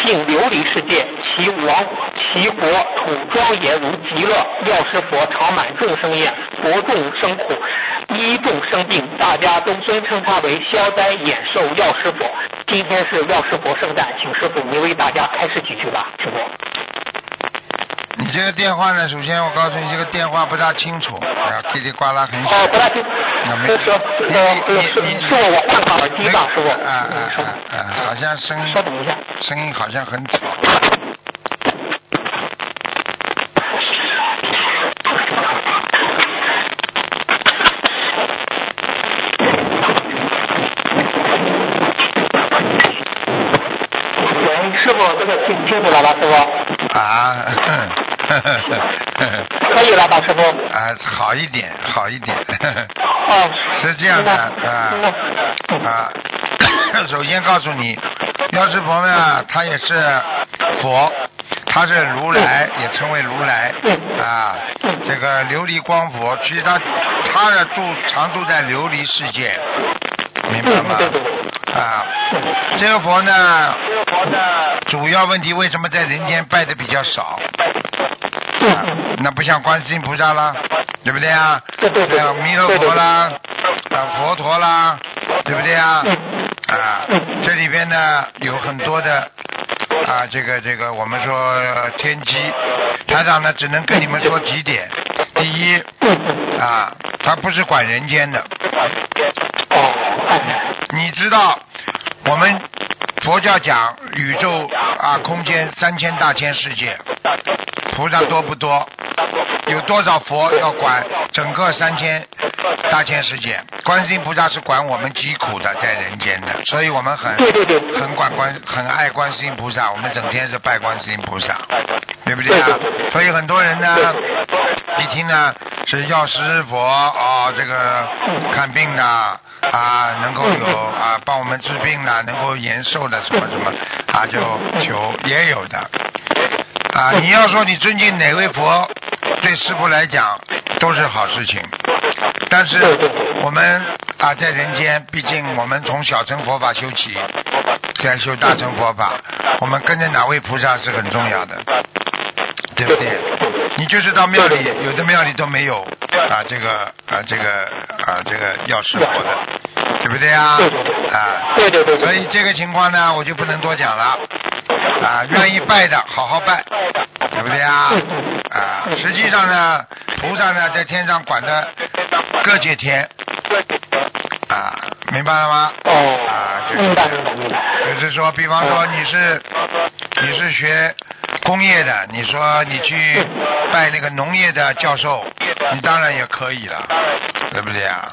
尽琉璃世界，其王其国土庄严如极乐。药师佛常满众生厌，佛众生苦。医众生病，大家都尊称他为消灾延寿药师佛。今天是药师佛圣诞，请师傅您为大家开示几句吧，师傅。
你这个电话呢？首先我告诉你，这个电话不大清楚，啊，叽里呱啦很响。
哦，不大清。那没。师傅，你你是我换好耳机吧，师傅。
啊啊啊啊！好像声音。
稍等一下。
声音好像很吵。
清楚了吧，师傅？啊，*laughs* 可以了吧，师傅？
啊，好一点，好一点。
哦，
是这样的啊啊。*coughs* 首先告诉你，药师佛呢，他也是佛，他是如来，也称为如来啊。这个琉璃光佛，其实他他的住常住在琉璃世界，明白吗？啊，这个佛呢？主要问题为什么在人间拜的比较少？那不像观世音菩萨啦，对不对啊？还有弥勒佛啦，啊佛陀啦，对不对啊？啊，这里边呢有很多的啊，这个这个我们说呃天机，台长呢只能跟你们说几点。第一啊，他不是管人间的，你知道我们佛教讲宇宙啊空间三千大千世界，菩萨多不多？有多少佛要管？整个三千大千世界？观世音菩萨是管我们疾苦的，在人间的，所以我们很
对对对。
很管观很爱观世音菩萨，我们整天是拜观世音菩萨，对不对啊？所以很多人呢，一听呢是药师佛哦，这个看病的啊，能够有啊帮我们治病的，能够延寿的什么什么啊，就求也有的。啊，你要说你尊敬哪位佛，对师傅来讲都是好事情。但是我们啊，在人间，毕竟我们从小乘佛法修起，再修大乘佛法，我们跟着哪位菩萨是很重要的，对不对？你就是到庙里，有的庙里都没有啊，这个啊，这个啊，这个药师佛的，对不对啊？啊，
对对对对
所以这个情况呢，我就不能多讲了。啊，愿意拜的好好拜，对不对啊？啊，实际上呢，菩萨呢在天上管的各界天，啊，明白了吗？
哦
啊，就是
明白明白明白。
就是说，比方说你是你是学工业的，你说你去拜那个农业的教授，你当然也可以了，对不对啊？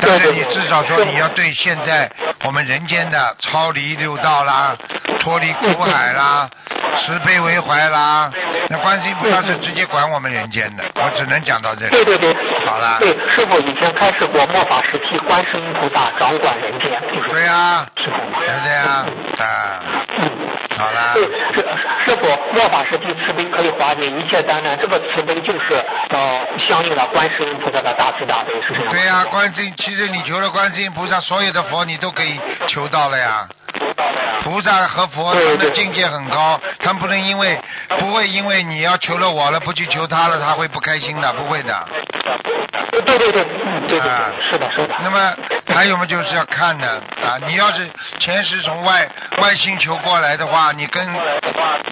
但是你至少说你要对现在我们人间的超离六道啦、脱离苦海啦、慈悲为怀啦，那观世音菩萨是直接管我们人间的，我只能讲到这里。
对对对，
好了
对，师傅以前开始过末法时期，观世音菩萨掌管人间，就是
对呀、
师傅
对不对啊？好了。
对，师师傅，末法时期慈悲可以化解一切灾难，这个慈悲就是呃相应的观世音菩萨的大慈大悲，是这样。
对呀、观世音，其实你求了观世音菩萨，所有的佛你都可以求到了呀。菩萨和佛他们的境界很高，他们不能因为不会因为你要求了我了，不去求他了，他会不开心的，不会的。
对对对对，嗯，对对
啊，
是的，是的。
那么还有嘛，就是要看的啊，你要是前世从外外星球过来的话，你跟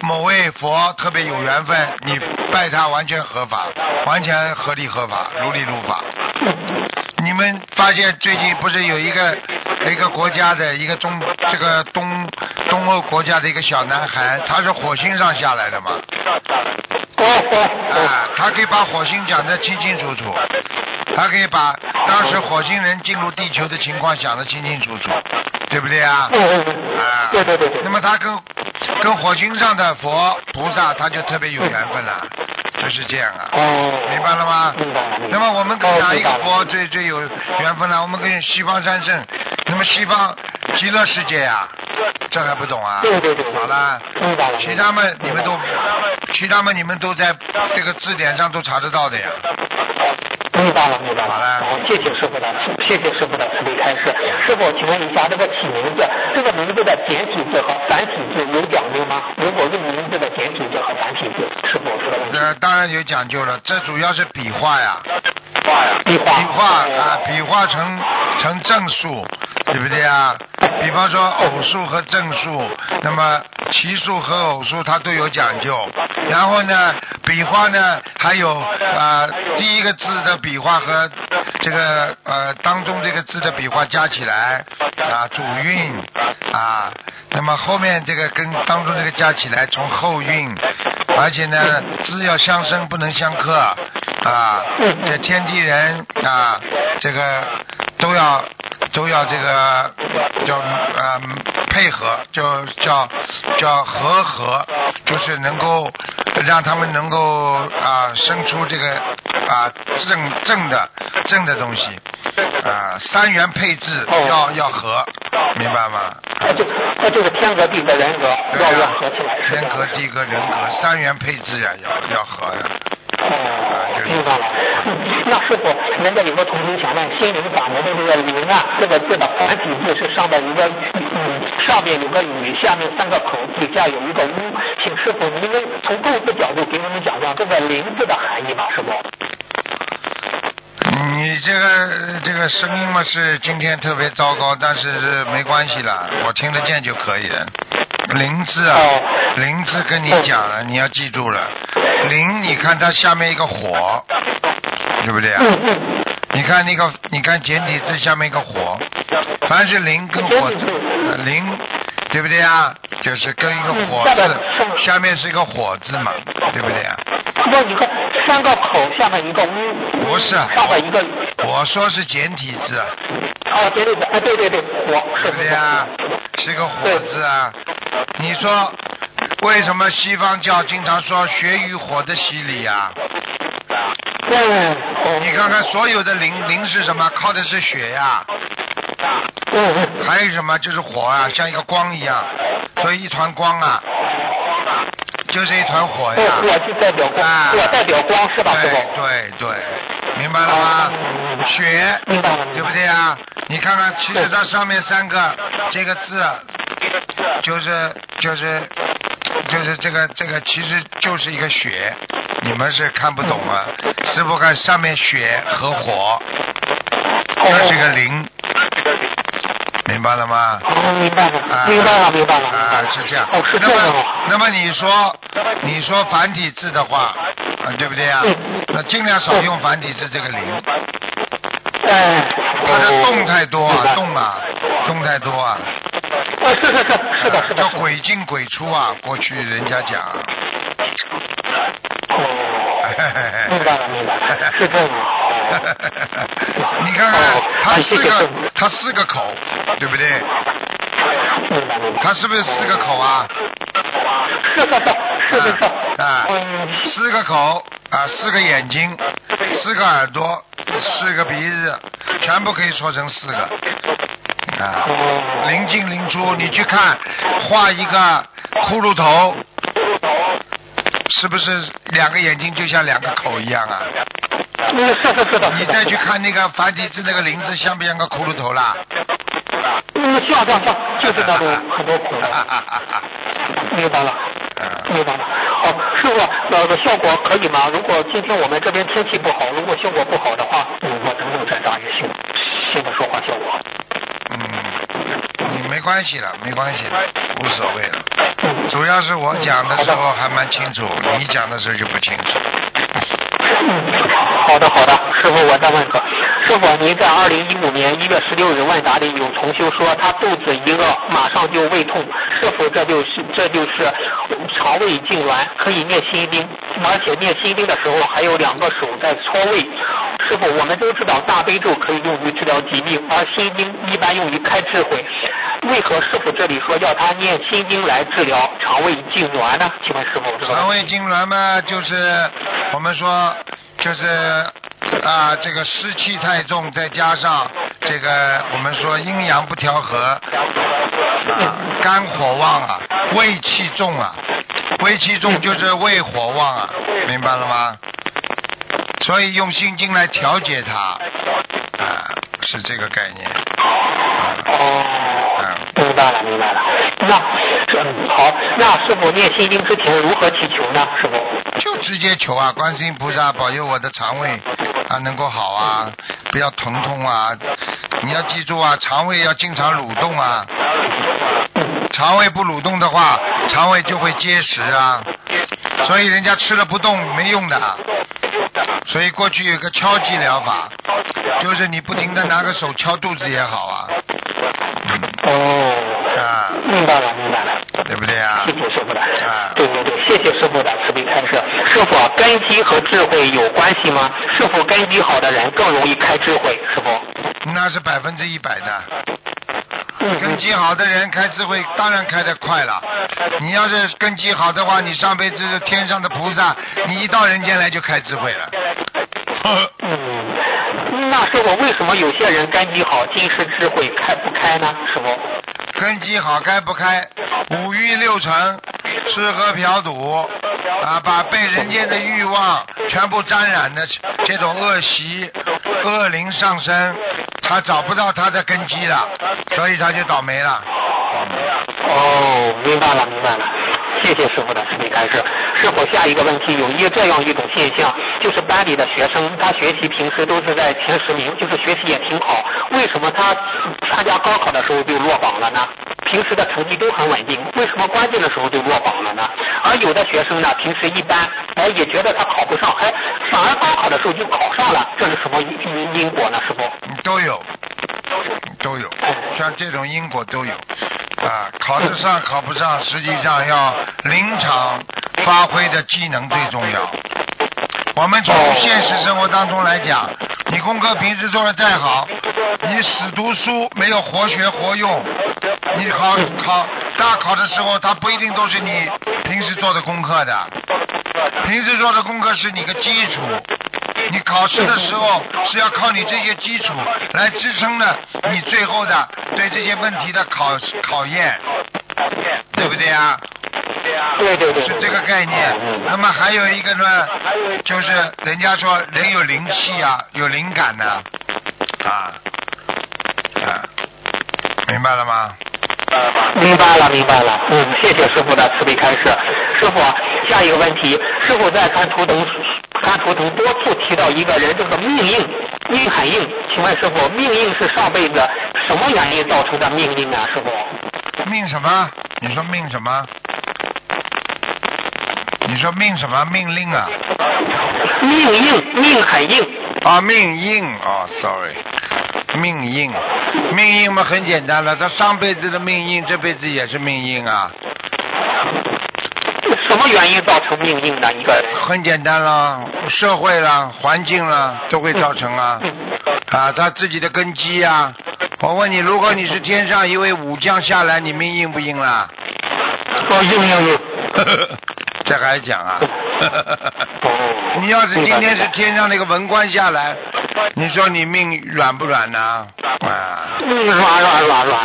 某位佛特别有缘分，你拜他完全合法，完全合理合法，如理如法。你们发现最近不是有一个一个国家的一个中这个东东欧国家的一个小男孩，他是火星上下来的嘛？
哦哦
啊，他可以把火星讲得清清楚楚，他可以把当时火星人进入地球的情况讲得清清楚楚，对不对啊？
嗯嗯嗯，
啊，
对对对对。
那么他跟跟火星上的佛菩萨，他就特别有缘分了，就是这样啊。
哦，
明白了吗？那么我们跟哪一个佛最最有缘分呢？我们跟西方三圣，那么西方极乐世界呀、这还不懂啊？
对对对对
好了，
明白了
其他们你们都，其他们你们都在这个字典上都查得到的呀。
明白了，明白了。
好了
哦谢谢师傅的，谢谢师傅的慈悲开示。师傅，请问一下，这个起名字，这个名字的简体字和繁体字有讲究吗？如果用名字的简体字和繁体字，师傅有这个问题。
这当然有讲究了，这主要是笔画呀，
笔画，
笔画啊，笔画成成正数，对不对啊？比方说偶数和正数，那么奇数和偶数它都有讲究。然后呢，笔画呢还有啊、第一个字的笔画和这个呃当中这个字的笔画加起来啊主韵啊，那么后面这个跟当中这个加起来从后韵，而且呢字要相生不能相克啊，这天地人啊这个都要都要这个叫呃配合，就叫叫和合，就是能够让他们能够啊生出这个啊正正的正的东西啊三元配置要要合，明白吗？
那就那就是天格地格人格要要合起来，
天格。地格、人格三元配置呀，要要合呀。
哦，明白了。嗯那师傅，人家有个同学想问，心灵法门的这个“灵”啊，这个字的繁体字是上面一个嗯，上面有个雨，下面三个口，底下有一个屋。请师傅您能从构字角度给我们讲讲这个“灵”字的含义吧，师傅？
你这个这个声音嘛是今天特别糟糕，但是没关系了，我听得见就可以了。灵字啊
哦，
灵字跟你讲了，你要记住了。灵，你看它下面一个火，对不对啊？你看那个，你看简体字下面一个火，凡是灵跟火字，呃灵，对不对啊？就是跟一个火字，下面是一个火字嘛，对不对啊？
不，一个三个口下面一个屋，
不是啊
上面一个，
我说是简体字，
哦，对对对，哎，对对对，火是
对不对啊？是个火字啊。你说为什么西方教经常说血与火的洗礼啊？
嗯，哦
你看看所有的灵灵是什么？靠的是血呀、还有什么就是火啊，像一个光一样，所以一团光啊，就是一团火
对，
呀。
火就代表光，
啊
火代表光是吧，师
对
傅？
对对，明白了吗？雪，
明白，
对不对啊？你看看，其实它上面三个这个字，就是就是就是这个这个，其实就是一个血，你们是看不懂啊。师傅看上面血和火，这是个灵，明白了吗？
哦，明白了，
啊
明白了，明白了，
啊，，是这样。
哦，是这
那
样
么，
哦。
那么你说，你说繁体字的话，啊，对不对啊
嗯？
那尽量少用繁体字这个零，
哎，
它的动太多啊，动啊，动太多啊，
啊，是是是是的，是的，
叫鬼进鬼出啊。过去人家讲啊，
哦，*laughs* 明白了，明白了，是这样啊。*laughs*
你看看
哦
它四个
傅，
它四个口，对不对？
明白明白。
它是不是四个口啊？*laughs* 啊
嗯，
四个口啊，四个眼睛，四个耳朵，四个鼻子，全部可以说成四个。啊，
哦
灵进灵出，你去看，画一个骷髅头，是不是两个眼睛就像两个口一样啊？你再去看那个繁体字那个林字，像不像个骷髅头啦？
嗯，像像像，就是那种很多孔的。*laughs* 明白了。明白了。好，师傅，那个效果可以吗？如果今天我们这边天气不好，如果效果不好的话，嗯，我能不能再打一个新新的说话效果？
没关系了，没关系了，无所谓了。主要是我讲的时候还蛮清楚，你讲的时候就不清楚。
好的好的，师傅，我再问个，师傅，您在二零一五年一月十六日万达里有重修说他肚子一饿马上就胃痛，是否这就是这就是肠胃痉挛，可以念心经，而且念心经的时候还有两个手在搓胃。师傅，我们都知道大悲咒可以用于治疗疾病，而心经一般用于开智慧。为何师傅这里说要他念心经来治疗肠胃痉挛呢？请问师傅
肠胃痉挛嘛，就是我们说就是啊，这个湿气太重，再加上这个我们说阴阳不调和啊，肝火旺啊，胃气重啊，胃气重就是胃火旺啊，明白了吗？所以用心经来调节它，啊，是这个概念。
哦，明白了，明白了。那嗯好，那师傅念心经之前如何祈求呢？师傅？
就直接求啊，观世音菩萨 *laughs* 保佑我的肠胃啊能够好啊，不要疼痛啊。你要记住啊，肠胃要经常蠕动啊，肠胃不蠕动的话，肠胃就会结石啊。所以人家吃了不动没用的。所以过去有个敲击疗法，就是你不停的拿个手敲肚子也好啊，
哦，
啊，
明白了，明白了。
对不对啊
谢？谢师傅的
啊，
对对对，谢谢师傅的慈悲开示。师傅，根基和智慧有关系吗？是否根基好的人更容易开智慧？师傅？
那是百分之一百的。
嗯
根基好的人开智慧当然开得快了。你要是根基好的话，你上辈子是天上的菩萨，你一到人间来就开智慧了。
嗯，那师傅为什么有些人根基好，今世智慧开不开呢？师傅？
根基好开不开，五欲六尘，吃喝嫖赌啊，把被人间的欲望全部沾染的这种恶习、恶灵上身，他找不到他的根基了，所以他就倒霉了。
哦，明白了，明白了。谢谢师傅的慈悲开示。师傅，下一个问题有一这样一种现象，就是班里的学生，他学习平时都是在前十名，就是学习也挺好，为什么他参加高考的时候就落榜了呢？平时的成绩都很稳定，为什么关键的时候就落榜了呢？而有的学生呢，平时一般，哎，也觉得他考不上，哎，反而高考的时候就考上了，这是什么因因果呢？师傅？
都有，都有，像这种因果都有啊。考得上考不上，实际上要临场发挥的技能最重要。我们从现实生活当中来讲，你功课平时做的再好，你死读书没有活学活用，你考考大考的时候，它不一定都是你平时做的功课的，平时做的功课是你个基础，你考试的时候是要靠你这些基础来支撑的你最后的对这些问题的考考验，对不对啊？
对对对，
是这个概念。那么还有一个呢，就是人家说人有灵气啊，有灵感呢，啊啊，明白了吗？
明白了，明白了。嗯，谢谢师傅的慈悲开示。师傅，下一个问题，师傅在看图腾看图腾多次提到一个人这个命硬，命很硬。请问师傅，命硬是上辈子什么原因造成的命硬啊？师傅？
命什么？你说命什么？你说命什么命令啊？
命硬，命很硬。
啊，命硬哦，sorry，命硬，命硬嘛很简单了，他上辈子的命硬，这辈子也是命硬啊。
什么原因造成命硬的一个人？
很简单了，社会啦、环境啦都会造成啊。啊，他自己的根基啊。我问你，如果你是天上一位武将下来，你命硬不硬啦？*laughs*
哦，硬硬硬。*laughs*
这还讲啊？*laughs* 你要是今天是天上那个文官下来，你说你命软不软呢？啊？
嗯，软软软软，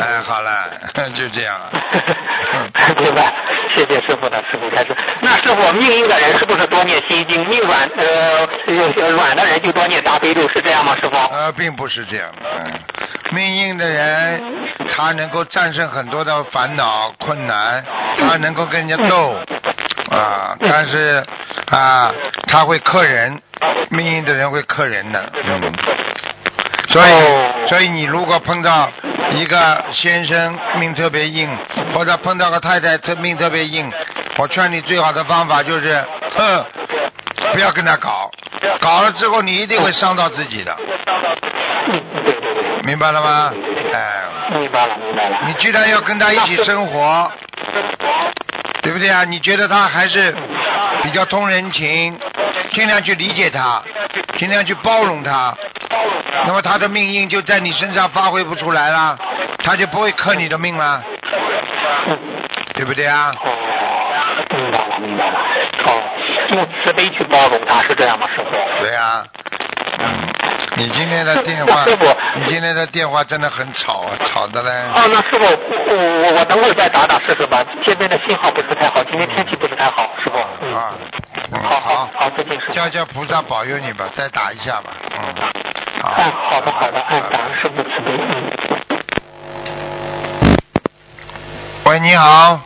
哎好了，*laughs* 就这样啊。*laughs*
明白，谢谢师傅的师傅开示。那师傅命硬的人是不是多念心经？命软呃软的人就多念大悲咒，是这样吗？师傅？
呃，并不是这样。嗯，命硬的人，他能够战胜很多的烦恼困难，他能够跟人家斗啊，但是啊，他会克人，命运的人会克人的，嗯。所以，所以你如果碰到一个先生命特别硬，或者碰到个太太特命特别硬，我劝你最好的方法就是，哼，不要跟他搞，搞了之后你一定会伤到自己的，明白了吗？哎，
明白了，明白了。
你既然要跟他一起生活，对不对啊？你觉得他还是比较通人情，尽量去理解他，尽量去包容他，那么他的命运就在你身上发挥不出来了，他就不会克你的命了，对不对啊？
哦，明白了，明白了。哦，用慈悲去包容他，是这样吗，师傅？
对呀、嗯，你今天的电话
师傅，
你今天的电话真的很吵啊，吵的嘞。
哦，那师傅，我我我等会儿再打打试试吧。这边的信号不是太好，今天天气不是太好，师傅。嗯。
啊，嗯
好好好，再见，师傅。
叫叫菩萨保佑你吧，再打一下吧，嗯，好。
哎，好的好的，哎，感恩师傅慈悲。嗯。
喂，你好，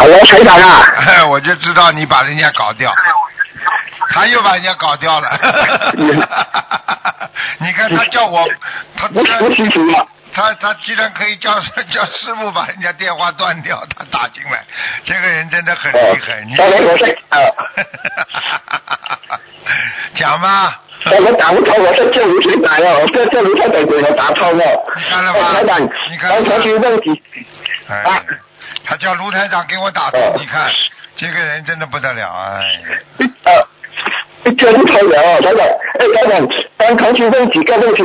好了，台长啊，*laughs*
我就知道你把人家搞掉，他又把人家搞掉了。*laughs* 你看他叫我，他
我了。
他他居然可以叫 *laughs* 叫师傅把人家电话断掉，他打进来，这个人真的很
哦
厉害。你，
我
讲吧，
我们打不通，我在这里谁打了？我在这里太等给我打通了。
你看了吗
哎台长，
你看了吗
刚才是问题。
哎
啊，
他叫卢台长给我打通
哦，
你看这个人真的不得了，哎。
呃，这不通了哦，台长。哎，台长，刚才去问几个问题，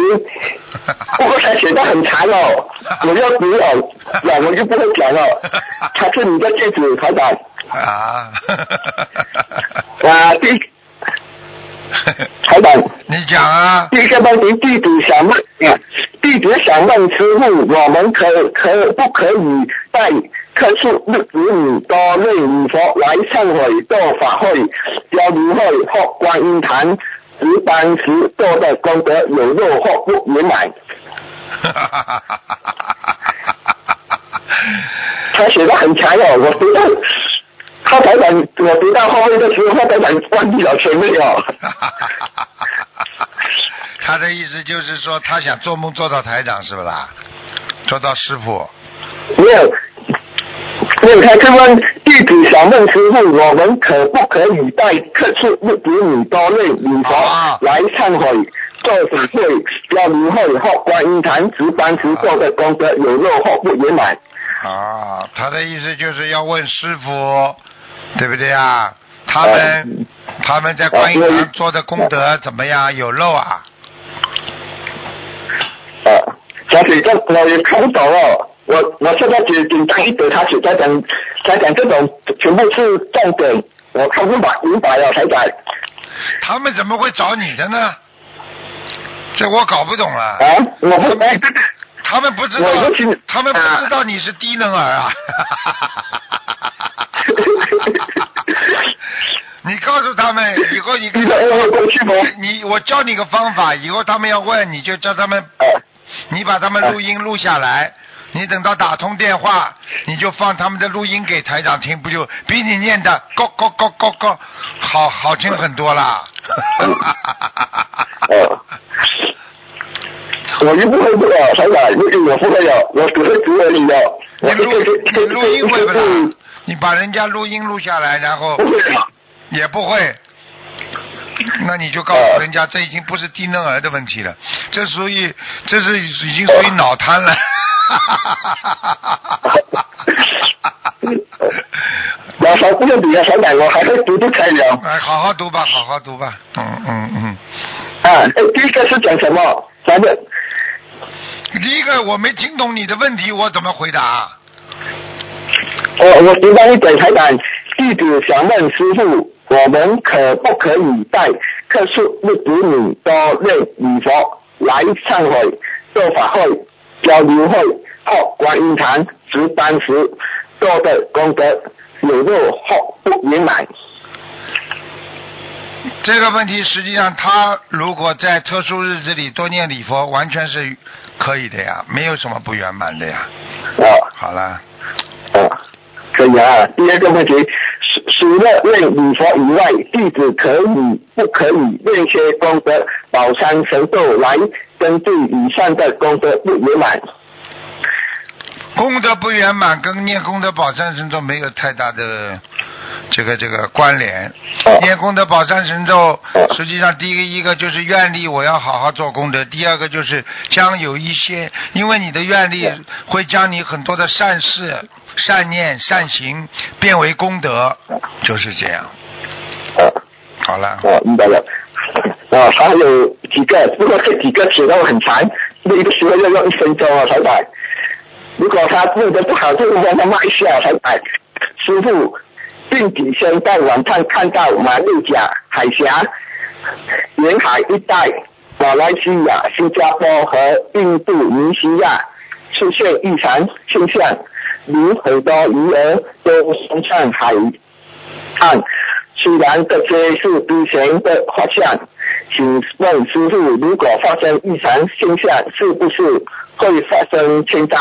不过他写的很长哦，*laughs* 我要读哦，那我就不会讲了。他是你的弟子，台长。
啊，*laughs*
啊，第台长。
你讲啊，
第一个问题，弟子想问啊，弟子想问师傅，我们可可不可以带棵树六子女多类礼佛来忏悔做法会、交流会或观音坛值班时做的功德有漏或不圆满？他写的很强哦，我读到他台长，我读到后面的时候，他台长关闭了前面哦。*laughs*
他的意思就是说，他想做梦做到台长，是不啦？做到师傅。
没有，没有，他是问弟子想问师傅，我们可不可以带客处一比你多类礼佛
啊
来忏悔？做手会、标明会或观音堂值班时做的功德有漏或不圆满。
啊，他的意思就是要问师傅，对不对啊？他们、他们在观音堂做的功德怎么样？有漏啊？
啊，小姐，这我也看不懂哦。我我现在只简单一点，他只在讲在讲这种全部是重点，我看不明白明白了才讲
他们怎么会找你的呢？这我搞不懂了。
啊，我不。
他们不知道他们不知道你是低能儿啊！*laughs* 你告诉他们，以后你跟
你？
你我教你个方法，以后他们要问，你就叫他们，
啊
你把他们录音录下来，你等到打通电话，你就放他们的录音给台长听，不就比你念的高高高高高好好听很多啦？
哦，我就不会我不会了，我只会读而已了。
你录你录音会不啦
嗯？
你把人家录音录下来，然后。也不会，那你就告诉人家，这已经不是低能儿的问题了，这属于这是已经属于脑瘫了。
我说不用比啊，台长，我还是读读可以了。
哎，好好读吧，好好读吧。嗯嗯嗯。
啊，哎，第一个是讲什么？咱们
第一个我没听懂你的问题，我怎么回答？
我我简单一点，台长，弟子想问师傅，我们可不可以在客数一比你多类礼佛来忏悔、做法会、交流会或观音堂值班时做的功德有漏或不圆满？
这个问题实际上，他如果在特殊日子里多念礼佛，完全是可以的呀，没有什么不圆满的呀。
哦
好了，
哦，可以啊。第二个问题，除除了念礼佛以外，弟子可以不可以念些功德宝山神咒来根据以上的功德不圆满？
功德不圆满跟念功德宝山神咒没有太大的这个这个关联。念功德宝山神咒，实际上第一个一个就是愿力，我要好好做功德；第二个就是将有一些，因为你的愿力会将你很多的善事、善念、善行变为功德，就是这样。
啊
好了，
啊，明白了。啊，还有几个，不过这几个写到很长，那个时候要用一分钟啊才改。如果他问的不好，就让他骂一下才改。师傅，近几天在网上看到马六甲海峡沿海一带，马来西亚、新加坡和印度尼西亚出现异常现象，如很多鱼儿都冲上海岸。虽然这些是之前的画像，请问师傅，如果发生异常现象，是不是会发生天灾？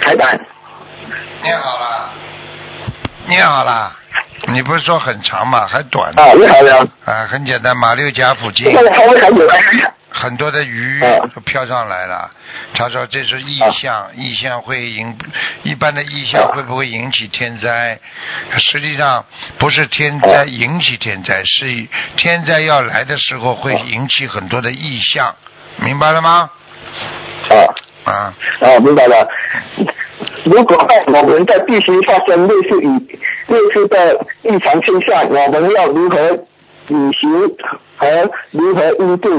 台长，
念好了，念好了。你不是说很长吗？还短
啊，你好呀，
啊，很简单，马六甲附近
这个还会还有
很多的鱼
啊
都飘上来了。他说这是异象，异象会引一般的异象会不会引起天灾？实际上不是天灾引起天灾，是天灾要来的时候会引起很多的异象，明白了吗？
啊
啊，
啊，明白了。如果我们在必须发生类似于类似的异常现象，我们要如何履行和如何应对？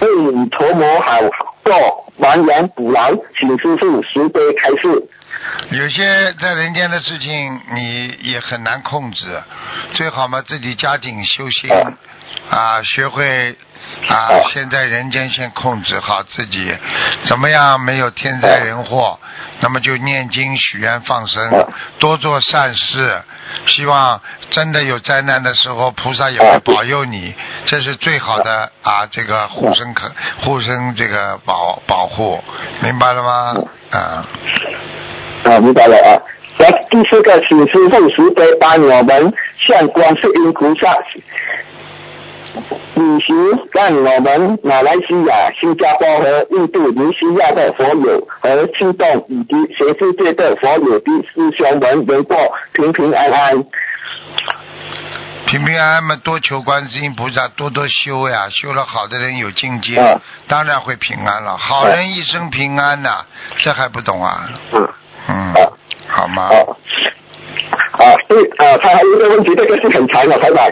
为你筹谋好过亡羊补牢，请师傅慈悲开示。
有些在人间的事情你也很难控制，最好嘛自己加紧修心啊，学会啊，现在人间先控制好自己，怎么样没有天灾人祸，那么就念经许愿放生，多做善事，希望真的有灾难的时候，菩萨也会保佑你，这是最好的啊，这个护身可护身这个保保护，明白了吗？啊。
啊，明白了啊。然后第四个，请师傅慈悲帮我们向观世音菩萨旅行让我们马来西亚、新加坡和印度尼西亚的佛友和庆动以及全世界的佛友的师兄们能够平平安安。
平平安安嘛，多求观世音菩萨，多多修呀，修了好的人有境界，
啊
当然会平安了。好人一生平安呐、这还不懂啊？
嗯。
嗯
啊，
好吗？
哦，啊，对啊，他还有一个问题，这个是很长的，台长。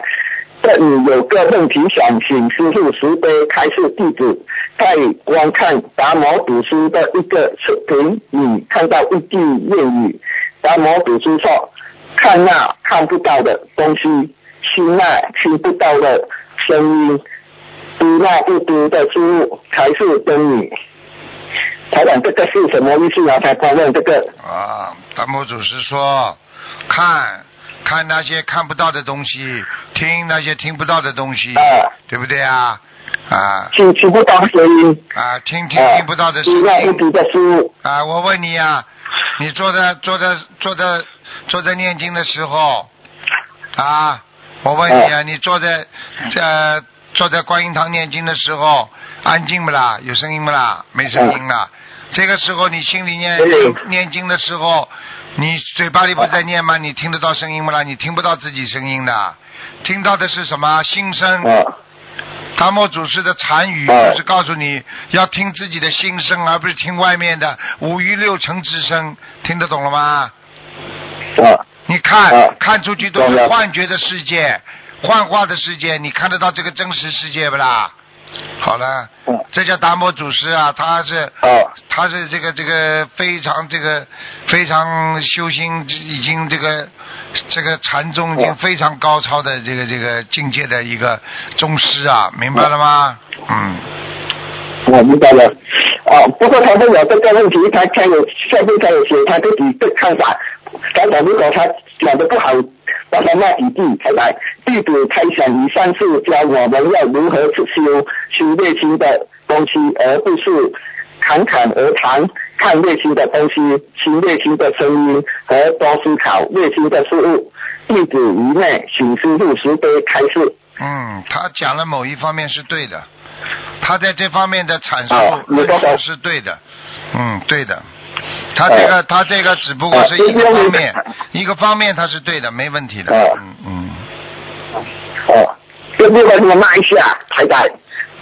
这里有个问题想请师傅慈悲开示弟子，在观看达摩读书的一个视频里看到一句谚语，达摩读书说：看那看不到的东西，听那听不到的声音，读那不读的书才是真理。台长，这个是什么意思啊？才光问这个。
啊，达摩祖师说，看看那些看不到的东西，听那些听不到的东西，
啊
对不对啊？啊
听听不到声音，
啊，听听
啊
听不到的声音
读的书，
啊！我问你啊，你坐在坐在坐在坐在念经的时候啊，我问你啊，你坐在这坐在观音堂念经的时候，安静不啦？有声音不啦？没声音了。这个时候你心里念
对
念经的时候，你嘴巴里不是在念吗？你听得到声音不啦？你听不到自己声音的，听到的是什么？心声。
啊
达摩祖师的禅语
哎
就是告诉你要听自己的心声，而不是听外面的五欲六尘之声，听得懂了吗？
啊
你看、
啊
看出去都是幻觉的世界，幻化的世界，你看得到这个真实世界不啦？好了，
嗯
这叫达摩祖师啊，他是
啊
他是这个这个非常这个非常修心，已经这个这个禅宗已经
哦
非常高超的这个这个境界的一个宗师啊，明白了吗？嗯，
我明白了。哦，不过他问有这个问题，他他有下面他有写他自己的看法。台长，如果他讲的不好，帮他骂几句。台长，弟子开想以上是教我们要如何去修修内心的东西，而不是侃侃而谈看内心的东西，听内心的声音和多思考内心的事物。弟子愚昧，请师父慈悲开示。
嗯，他讲了某一方面是对的，他在这方面的阐述论述是对的，嗯，对的。他这个、
啊
他这个只不过
啊
是一个方面，一个方面他是对的，没问题的。
啊
嗯嗯
哦，这部分我骂一下，台长。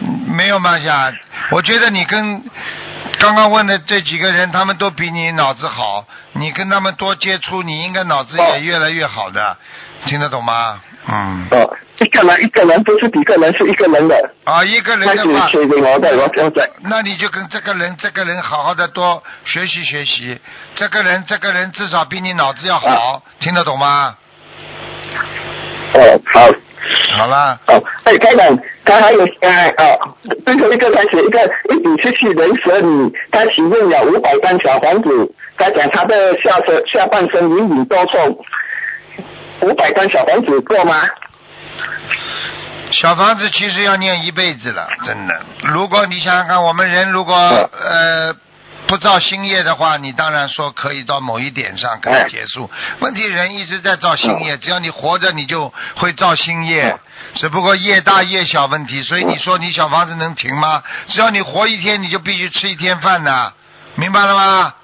嗯，没有慢下，我觉得你跟刚刚问的这几个人，他们都比你脑子好，你跟他们多接触，你应该脑子
哦
也越来越好的，听得懂吗？嗯，
哦，一个人一个人不是几个人，是一个人的。
啊，一个人的话，
写给我的，我。
那你就跟这个人，这个人好好的多学习学习。这个人，这个人至少比你脑子要好，听得懂吗？
哦，好。
好了，
哦，哎，开长，他还有呃哦，最后一个开始一个一比七七人蛇女，他许愿了五百张小房子，他讲他的下身下半身隐隐多重，五百张小房子够吗？
小房子其实要念一辈子了，真的。如果你想想看，我们人如果呃不造新业的话，你当然说可以到某一点上可以结束。问题人一直在造新业，只要你活着，你就会造新业，只不过业大业小问题。所以你说你小房子能停吗？只要你活一天，你就必须吃一天饭呐，明白了吗？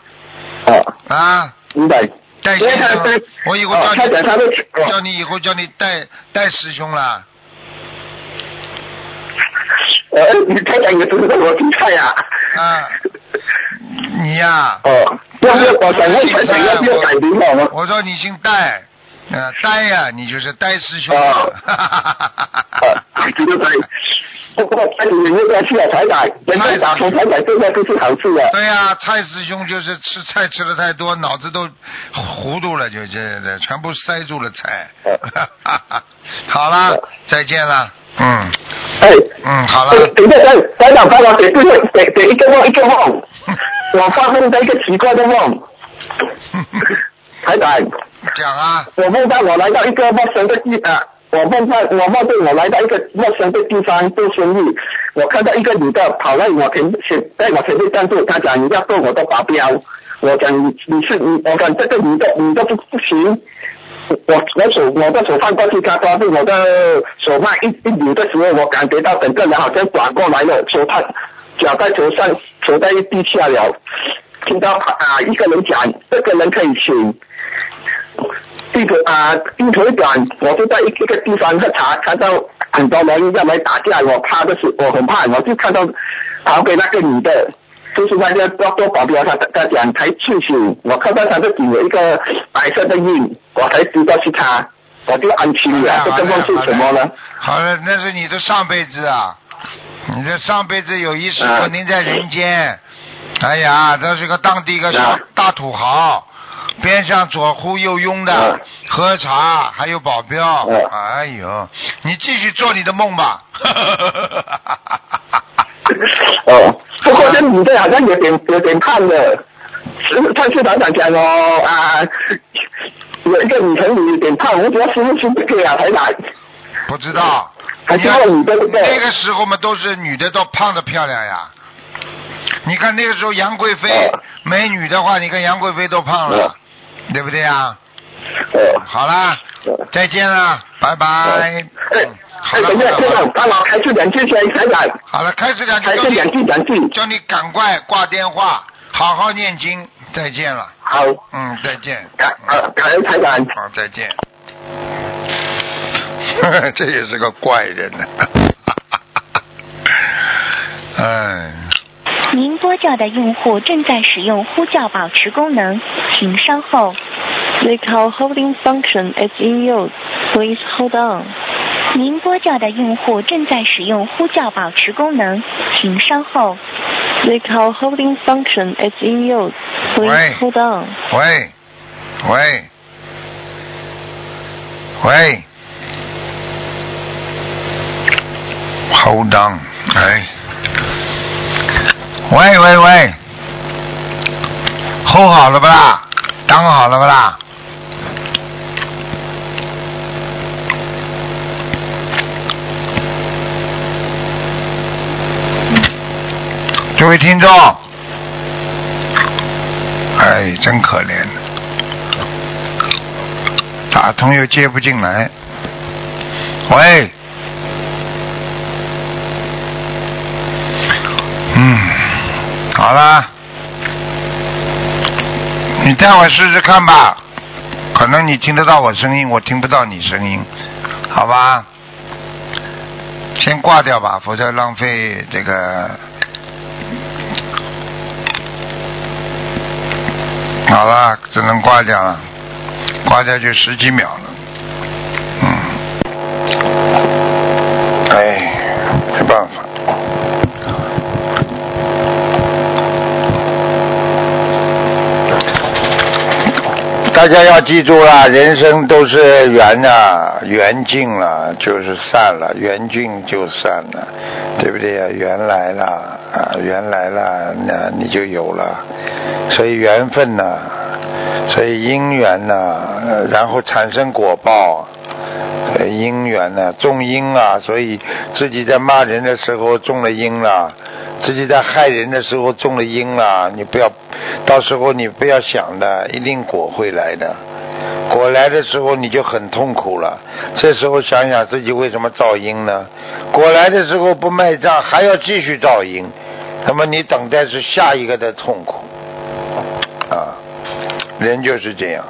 哦，
啊，
明白。
戴
因为他
先生，我以后
哦
叫你
他讲他
叫你以后叫你戴戴师兄了。
呃，你台长也知道我比赛呀。
啊，你呀、
哦，要不要我想问台长要不要改名了？我
我说你姓戴，呃，戴呀、你就是戴师兄。
哦 *laughs* 啊，知道台。不过台里面要去了台长，人家打从台长现在都是好。
对呀、蔡师兄就是吃菜吃的太多，脑子都糊涂了，就这这全部塞住了菜。好了，再见了。嗯
哎，
嗯，好了。
哎等一下，台台长帮我给对给给一个梦一个梦，我发梦到一个奇怪的梦，台长，
讲啊，
我梦到我来到一个陌生的地啊，我梦到我梦到我来到一个陌生的地方做生意，我看到一个女的跑来我前前在我前面站住，她讲你要做我的保镖，我讲你是你，我讲这个女的女的不行，我我手我的手放过去，他发现我的手腕一一扭的时候，我感觉到整个人好像转过来了，手他脚在头上，手在地下了。听到啊一个人讲，这个人可以请。这个啊，镜头短，我就在一一个地方喝茶，看到很多人要来打架，我怕的是，我很怕，我就看到旁边那个女的，就是那个多多保镖，他他讲才清醒，我看到他的顶有一个白色的印，我才知道是他，我就安心了。这个梦是什么呢？
好了，那是你的上辈子啊，你的上辈子有一世肯定在人间。哎呀，这是个当地一个小大土豪，边上左呼右拥的喝茶，还有保镖。哎呦，你继续做你的梦吧。*laughs*
哦，不过这女的好像有点有点胖了，上次团长讲哦啊，有一个女朋友有点胖，我不知道是不是这个呀，台长。
不知道。
还是女的对不对？
那个时候嘛，都是女的都胖的漂亮呀。你看那个时候杨贵妃美女的话，你看杨贵妃都胖了，对不对呀？好啦，再见了，拜拜。
好了，好了，帮忙开始两句先，台长。
好了，开始两句，
开始两句两句，
叫你赶快挂电话，好好念经，再见了。
好，
嗯，再见。
感感恩台长。
好，再见。*laughs* 这也是个怪人呢。*laughs* 哎。
您拨叫的用户正在使用呼叫保持功能，请稍后。
The call holding function is in use. Please hold on.
您拨叫的用户正在使用呼叫保持功能，请稍后。
The call holding function is in use. Please hold on.
喂，喂，喂，Hold on，哎。喂喂喂吼好了不啦？当好了不啦？这位听众，哎，真可怜，打通又接不进来。喂，嗯。好了，你待会试试看吧，可能你听得到我声音，我听不到你声音，好吧？先挂掉吧，否则浪费这个。好了，只能挂掉了，挂掉就十几秒了，嗯，哎，没办法。大家要记住了，人生都是缘呐，缘尽了就是散了，缘尽就散了，对不对呀？缘来了啊，缘来了，那你就有了。所以缘分呐，所以因缘呐，然后产生果报，因缘呐，种因啊，所以自己在骂人的时候种了因了。自己在害人的时候中了因了，你不要，到时候你不要想的，一定果会来的。果来的时候你就很痛苦了。这时候想想自己为什么造因呢？果来的时候不卖账，还要继续造因，那么你等待是下一个的痛苦啊。人就是这样，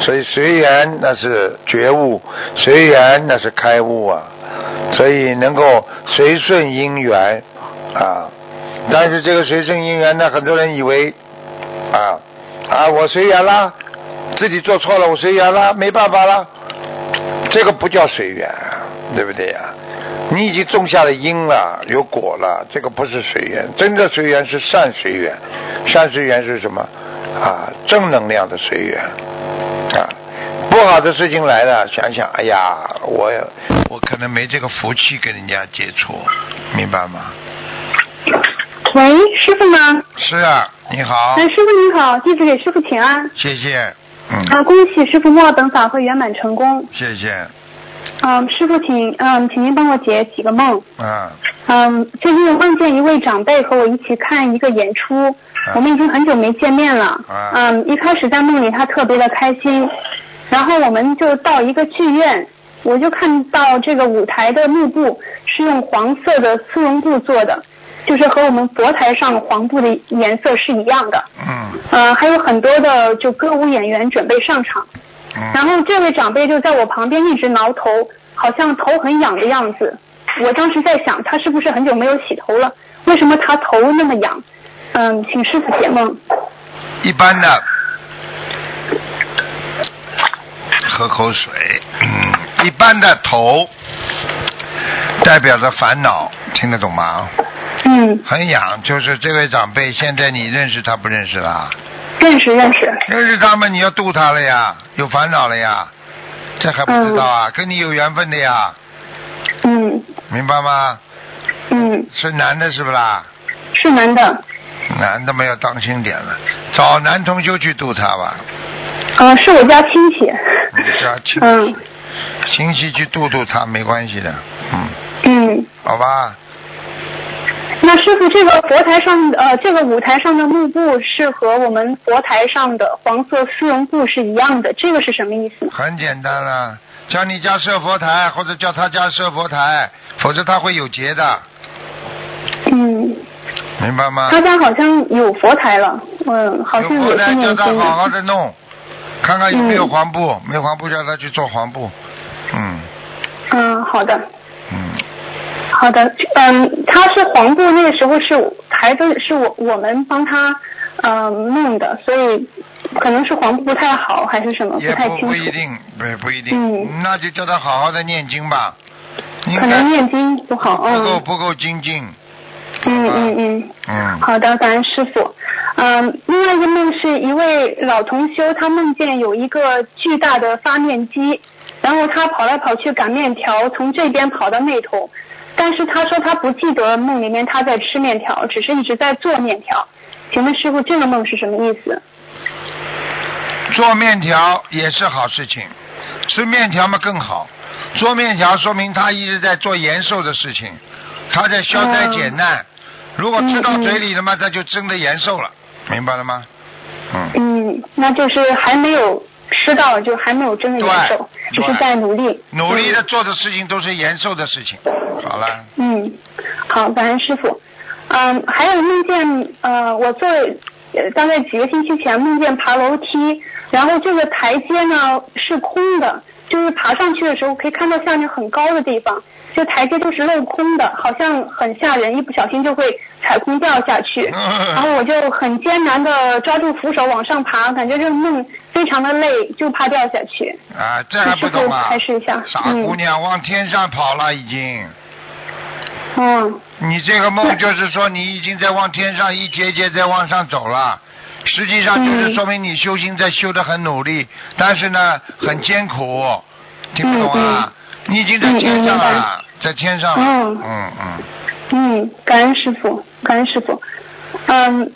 所以随缘那是觉悟，随缘那是开悟啊。所以能够随顺因缘。啊，但是这个随顺因缘呢，很多人以为啊啊，我随缘啦，自己做错了，我随缘啦，没办法啦，这个不叫随缘，对不对呀？你已经种下了因了，有果了，这个不是随缘，真的随缘是善随缘，善随缘是什么啊？正能量的随缘啊，不好的事情来了，想想，哎呀，我我可能没这个福气跟人家接触，明白吗？
喂，师傅吗？
是啊，你好。
哎，师傅你好，弟子给师傅请安。
谢谢。嗯。
啊，恭喜师傅末等法会圆满成功。
谢谢。
嗯，师傅请嗯，请您帮我解几个梦。
嗯。
嗯，最近梦见一位长辈和我一起看一个演出，我们已经很久没见面了。嗯。一开始在梦里他特别的开心，然后我们就到一个剧院，我就看到这个舞台的幕布是用黄色的丝绒布做的，就是和我们佛台上黄布的颜色是一样的。
嗯
呃，还有很多的就歌舞演员准备上场，然
嗯，
后这位长辈就在我旁边一直挠头，好像头很痒的样子。我当时在想，他是不是很久没有洗头了？为什么他头那么痒？嗯，请师傅解梦。
一般的，喝口水。嗯，一般的头代表着烦恼，听得懂吗？
嗯，
很痒，就是这位长辈，现在你认识他不认识啦？
认识认识。
认识他们，你要度他了呀，有烦恼了呀，这还不知道啊？跟你有缘分的呀，
嗯
明白吗？
嗯，
是男的，是不啦？
是男的。
男的嘛要当心点了，找男同修去度他吧，
呃，是我家亲戚。
你家亲
嗯
亲戚去度度他没关系的，嗯，
嗯，
好吧？
那师傅，这个佛台上呃，这个舞台上的幕布是和我们佛台上的黄色丝绒布是一样的，这个是什么意思呢？
很简单了，叫你家设佛台，或者叫他家设佛台，否则他会有结的，
嗯，
明白吗？
他家好像有佛台了，嗯，好像
有佛台叫他好好
的。
弄，看看有没有
嗯
黄布，没黄布叫他去做黄布，嗯
嗯，好的，
嗯，
好的，嗯，他是黄布，那个时候是孩子是我我们帮他嗯弄的，所以可能是黄布不太好，还是什么
不
太清楚。
不一定，不不一定，
嗯。
那就叫他好好的念经吧，
可能念经不好，
不够
嗯
不够精进，
嗯嗯嗯。
嗯，
好的，感恩师傅。嗯，另外一个梦是一位老同修，他梦见有一个巨大的发面机，然后他跑来跑去擀面条，从这边跑到那头，但是他说他不记得梦里面他在吃面条，只是一直在做面条。请问师傅，这个梦是什么意思？
做面条也是好事情，吃面条嘛更好。做面条说明他一直在做延寿的事情，他在消灾解难。如果吃到嘴里了嘛，他就真的延寿了，明白了吗？嗯，
嗯，那就是还没有吃到，就还没有真的延寿，
对
只是在努力。
努力的做的事情都是延寿的事情。好了，
嗯，好，感恩师傅。嗯，还有梦见呃，我做呃大概几个星期前梦见爬楼梯，然后这个台阶呢是空的，就是爬上去的时候可以看到下面很高的地方，这台阶都是镂空的，好像很吓人，一不小心就会踩空掉下去。*laughs* 然后我就很艰难的抓住扶手往上爬，感觉这个梦非常的累，就怕掉下去。
啊，这还不懂啊？
开示一下。
傻姑娘，往天上跑了已经。
嗯。
你这个梦就是说你已经在往天上一节节在往上走了，实际上就是说明你修行在修的很努力，但是呢很艰苦，听不懂啊？你已经在天上了，在天上了。
嗯
嗯嗯。
嗯，感恩师傅，感恩师傅。嗯，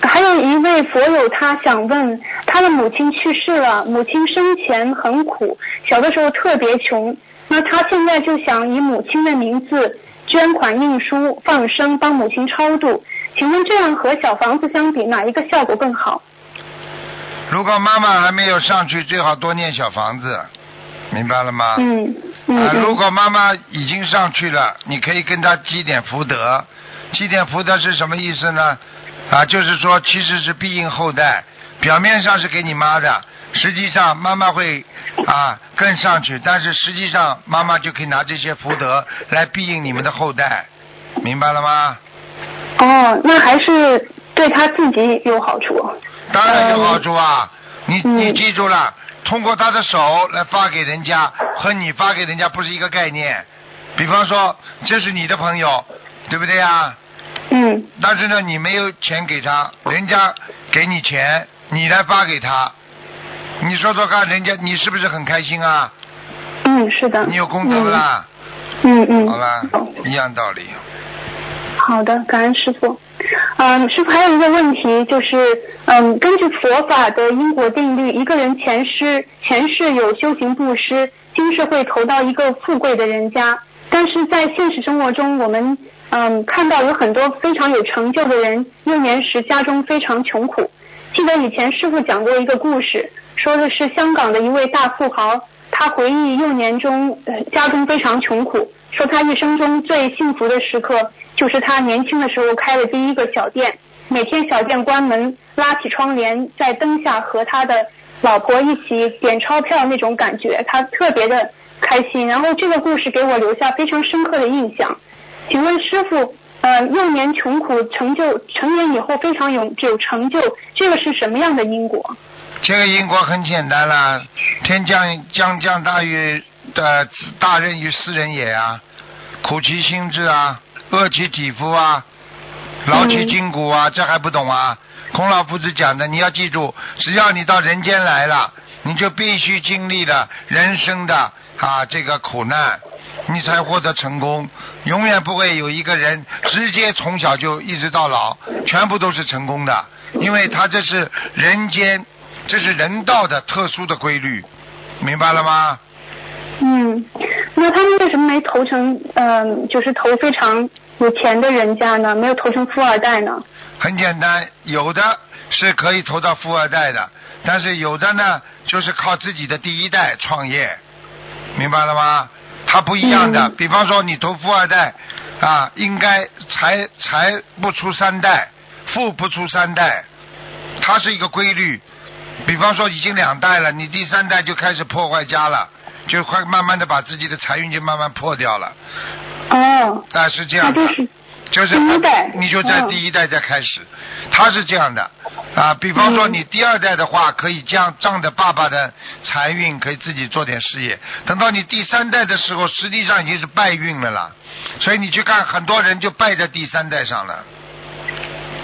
还有一位佛友，他想问，他的母亲去世了，母亲生前很苦，小的时候特别穷，那他现在就想以母亲的名字捐款印书放生，帮母亲超度。请问这样和小房子相比，哪一个效果更好？
如果妈妈还没有上去，最好多念小房子，明白了吗？
嗯嗯
如果妈妈已经上去了，你可以跟她积点福德。积点福德是什么意思呢？啊，就是说其实是庇应后代，表面上是给你妈的，实际上妈妈会啊跟上去，但是实际上妈妈就可以拿这些福德来庇应你们的后代，明白了吗？
哦，那还是对他自己有好处。
当然有好处啊！你
嗯
你记住了，通过他的手来发给人家，和你发给人家不是一个概念。比方说，这是你的朋友，对不对呀？
嗯。
但是呢，你没有钱给他，人家给你钱，你来发给他，你说说看，人家你是不是很开心啊？
嗯，是的。
你有功德不啦？
嗯嗯。
好啦，一样道理。
好的，感恩师傅。嗯，师傅还有一个问题就是，嗯，根据佛法的因果定律，一个人前世前世有修行布施，今世会投到一个富贵的人家。但是在现实生活中，我们嗯看到有很多非常有成就的人，幼年时家中非常穷苦。记得以前师傅讲过一个故事，说的是香港的一位大富豪，他回忆幼年中呃家中非常穷苦，说他一生中最幸福的时刻就是他年轻的时候开的第一个小店，每天小店关门，拉起窗帘，在灯下和他的老婆一起点钞票那种感觉，他特别的开心。然后这个故事给我留下非常深刻的印象。请问师傅，呃，幼年穷苦，成就成年以后非常有有成就，这个是什么样的因果？
这个因果很简单啦，天降将降大于的大任于斯人也啊，苦其心志啊，饿其体肤啊，劳其筋骨啊，这还不懂啊？孔老夫子讲的，你要记住，只要你到人间来了，你就必须经历了人生的啊这个苦难，你才获得成功。永远不会有一个人直接从小就一直到老，全部都是成功的，因为他这是人间，这是人道的特殊的规律，明白了吗？
嗯，那他们为什么没投成嗯、就是投非常有钱的人家呢？没有投成富二代呢？
很简单，有的是可以投到富二代的，但是有的呢，就是靠自己的第一代创业，明白了吗？他不一样的，比方说你投富二代啊，应该财财不出三代，富不出三代，它是一个规律。比方说已经两代了，你第三代就开始破坏家了，就快慢慢的把自己的财运就慢慢破掉了。
哦，
啊是这样的
那就，是
就是你就在
嗯
第一代再开始，他是这样的啊。比方说你第二代的话，可以将仗着爸爸的财运，可以自己做点事业。等到你第三代的时候，实际上已经是败运了啦。所以你去看，很多人就败在第三代上了，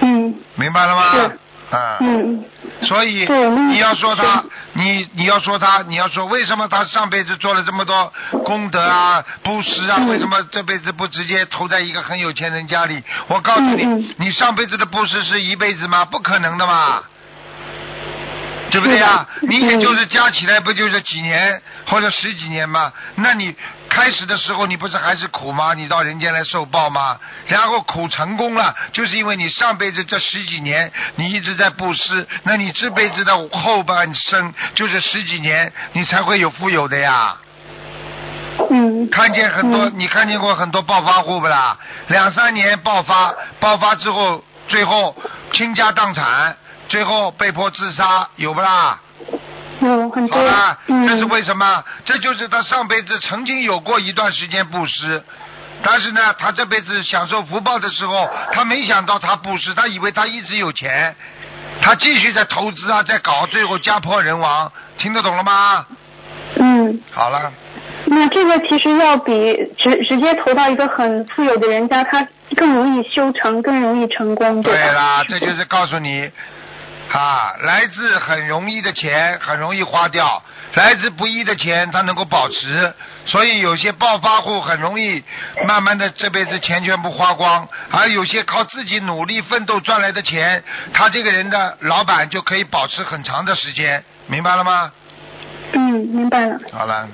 嗯
明白了吗
是？
啊。
嗯
所以你要说他，你你要说他，你要说为什么他上辈子做了这么多功德啊、布施啊，
嗯
为什么这辈子不直接投在一个很有钱人家里？我告诉你，你上辈子的布施是一辈子吗？不可能的嘛。对不对呀？
是的
你也就是加起来不就是几年或者十几年吗？那你开始的时候你不是还是苦吗？你到人间来受报吗？然后苦成功了，就是因为你上辈子这十几年你一直在布施，那你这辈子的后半生就是十几年，你才会有富有的呀。
嗯
看见很多，
嗯
你看见过很多暴发户不啦？两三年爆发，爆发之后，最后倾家荡产，最后被迫自杀，有不啦？
有很多
好了，
嗯
这是为什么？这就是他上辈子曾经有过一段时间布施，但是呢，他这辈子享受福报的时候，他没想到他布施，他以为他一直有钱，他继续在投资啊，在搞，最后家破人亡，听得懂了吗？
嗯。
好了，
那这个其实要比直直接投到一个很富有的人家，他更容易修成，更容易成功，吧？
对啦，这就是告诉你，啊，来自很容易的钱很容易花掉，来自不易的钱他能够保持，所以有些暴发户很容易慢慢的这辈子钱全部花光，而有些靠自己努力奋斗赚来的钱，他这个人的老板就可以保持很长的时间，明白了吗？
嗯，明白了。
好了，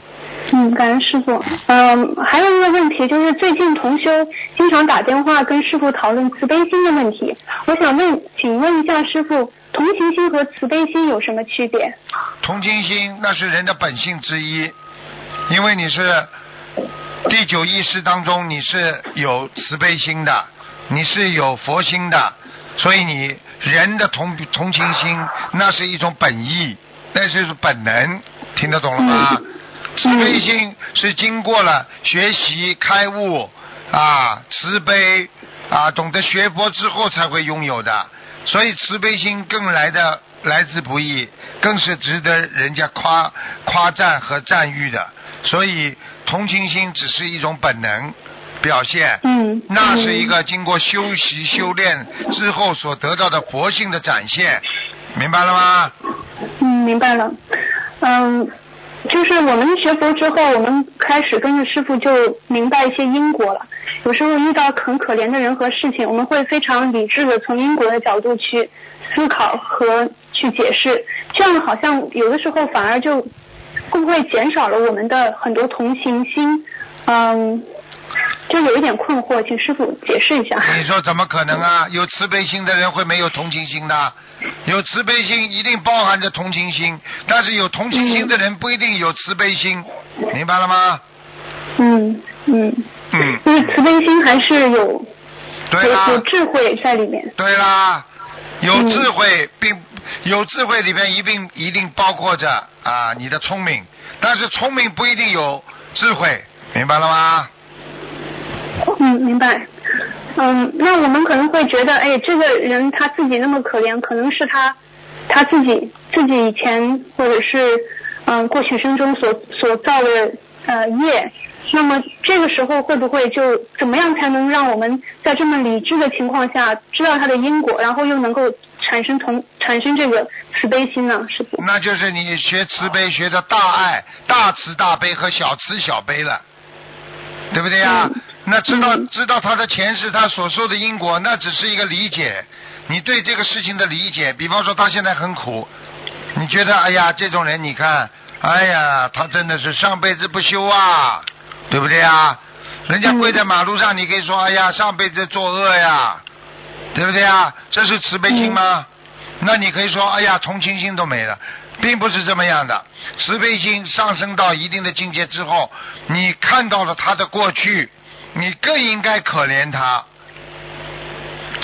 嗯，感恩师傅。嗯，还有一个问题就是最近同修经常打电话跟师傅讨论慈悲心的问题，我想问，请问一下师傅，同情心和慈悲心有什么区别？
同情心那是人的本性之一，因为你是第九意识当中你是有慈悲心的，你是有佛心的，所以你人的同同情心那是一种本意，那是本能，听得懂了吗？慈悲心是经过了学习开悟啊，慈悲啊，懂得学佛之后才会拥有的，所以慈悲心更来的来之不易，更是值得人家夸夸赞和赞誉的。所以同情心只是一种本能表现，
嗯，
那是一个经过修习修炼之后所得到的佛性的展现，明白了吗？
嗯，明白了。嗯，就是我们学佛之后，我们开始跟着师傅就明白一些因果了。有时候遇到很可怜的人和事情，我们会非常理智的从因果的角度去思考和去解释，这样好像有的时候反而就会不会减少了我们的很多同情心？嗯，就有一点困惑，请师傅解释一下。
你说怎么可能啊？有慈悲心的人会没有同情心的？有慈悲心一定包含着同情心，但是有同情心的人不一定有慈悲心，明白了吗？
嗯嗯，
嗯，
因为慈悲心还是有有
对啦
有，智慧在里面。
对啦，有
嗯
智慧，并有智慧里面一定一定包括着啊你的聪明，但是聪明不一定有智慧，明白了吗？
嗯，明白。嗯，那我们可能会觉得，哎，这个人他自己那么可怜，可能是他他自己自己以前或者是嗯过去生中所所造的呃业。那么这个时候会不会就怎么样才能让我们在这么理智的情况下知道他的因果，然后又能够产生同产生这个慈悲心呢？是不。
那就是你学慈悲学的大爱、大慈大悲和小慈小悲了，对不对呀？
嗯
那知道
嗯
知道他的前世他所受的因果，那只是一个理解，你对这个事情的理解。比方说他现在很苦，你觉得哎呀这种人你看，哎呀他真的是上辈子不修啊，对不对啊？人家跪在马路上，你可以说哎呀上辈子作恶呀，对不对啊？这是慈悲心吗？那你可以说，哎呀，同情心都没了，并不是这么样的。慈悲心上升到一定的境界之后，你看到了他的过去，你更应该可怜他，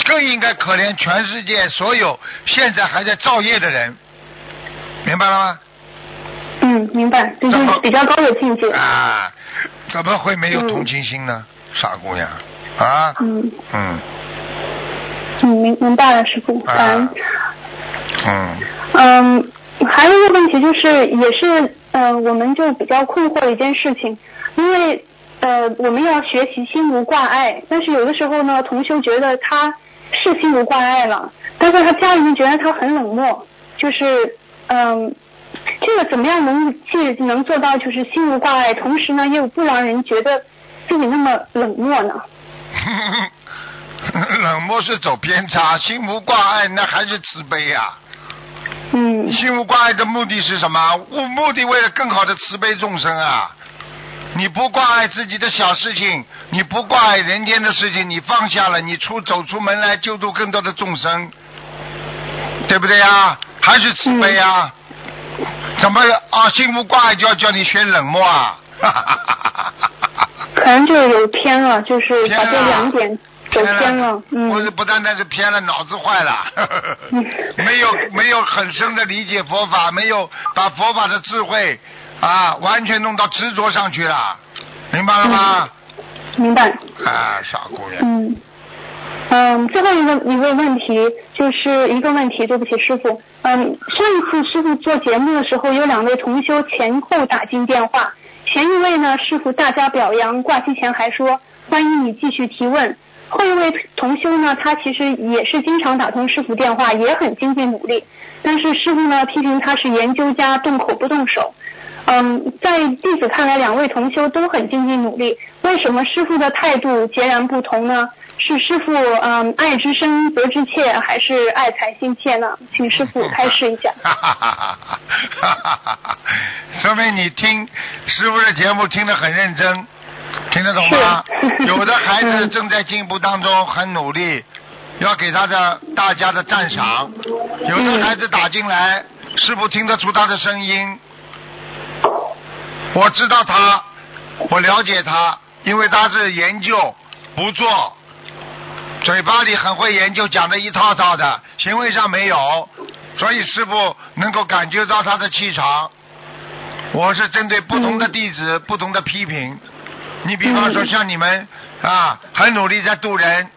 更应该可怜全世界所有现在还在造业的人，明白了吗？
嗯，明白，这就是比较高的境界。
啊，怎么会没有同情心呢？傻姑娘，啊，
嗯。
嗯。
嗯，明明白了，师傅，感恩。
嗯，
嗯，还有一个问题就是，也是呃，我们就比较困惑的一件事情，因为呃，我们要学习心无挂碍，但是有的时候呢，同修觉得他是心无挂碍了，但是他家里面觉得他很冷漠，就是嗯。这个怎么样能既能做到就是心无挂碍，同时呢又不让人觉得自己那么冷漠呢？*laughs*
冷漠是走偏差，心无挂碍那还是慈悲呀、
嗯
心无挂碍的目的是什么？目目的为了更好的慈悲众生啊！你不挂碍自己的小事情，你不挂碍人间的事情，你放下了，你出走出门来救度更多的众生，对不对呀？还是慈悲呀？怎么啊？心无挂碍就要叫你学冷漠啊？*laughs*
可能就有偏了，就是把这两点走偏了，嗯。
不是不单单是偏了，脑子坏了，*laughs* 没有没有很深的理解佛法，没有把佛法的智慧啊完全弄到执着上去了，明白了吗？
明白。
啊，傻姑娘，
嗯，嗯，最后一个一个问题就是一个问题，对不起师傅，嗯，上一次师傅做节目的时候，有两位同修前后打进电话，前一位呢师傅大加表扬，挂机前还说欢迎你继续提问。后一位同修呢，他其实也是经常打通师傅电话，也很精进努力，但是师傅呢批评他是研究家，动口不动手。嗯，在弟子看来，两位同修都很尽力努力，为什么师傅的态度截然不同呢？是师傅嗯爱之深责之切，还是爱财心切呢？请师傅开示一下。
哈哈哈哈哈哈哈！说明你听师傅的节目听得很认真，听得懂吗？有的孩子
嗯
正在进步当中，很努力，要给他的大家的赞赏。有的孩子打进来，师傅听得出他的声音，我知道他，我了解他，因为他是研究不做，嘴巴里很会研究，讲的一套套的，行为上没有，所以师傅能够感觉到他的气场。我是针对不同的弟子、不同的批评。你比方说像你们啊，很努力在渡人，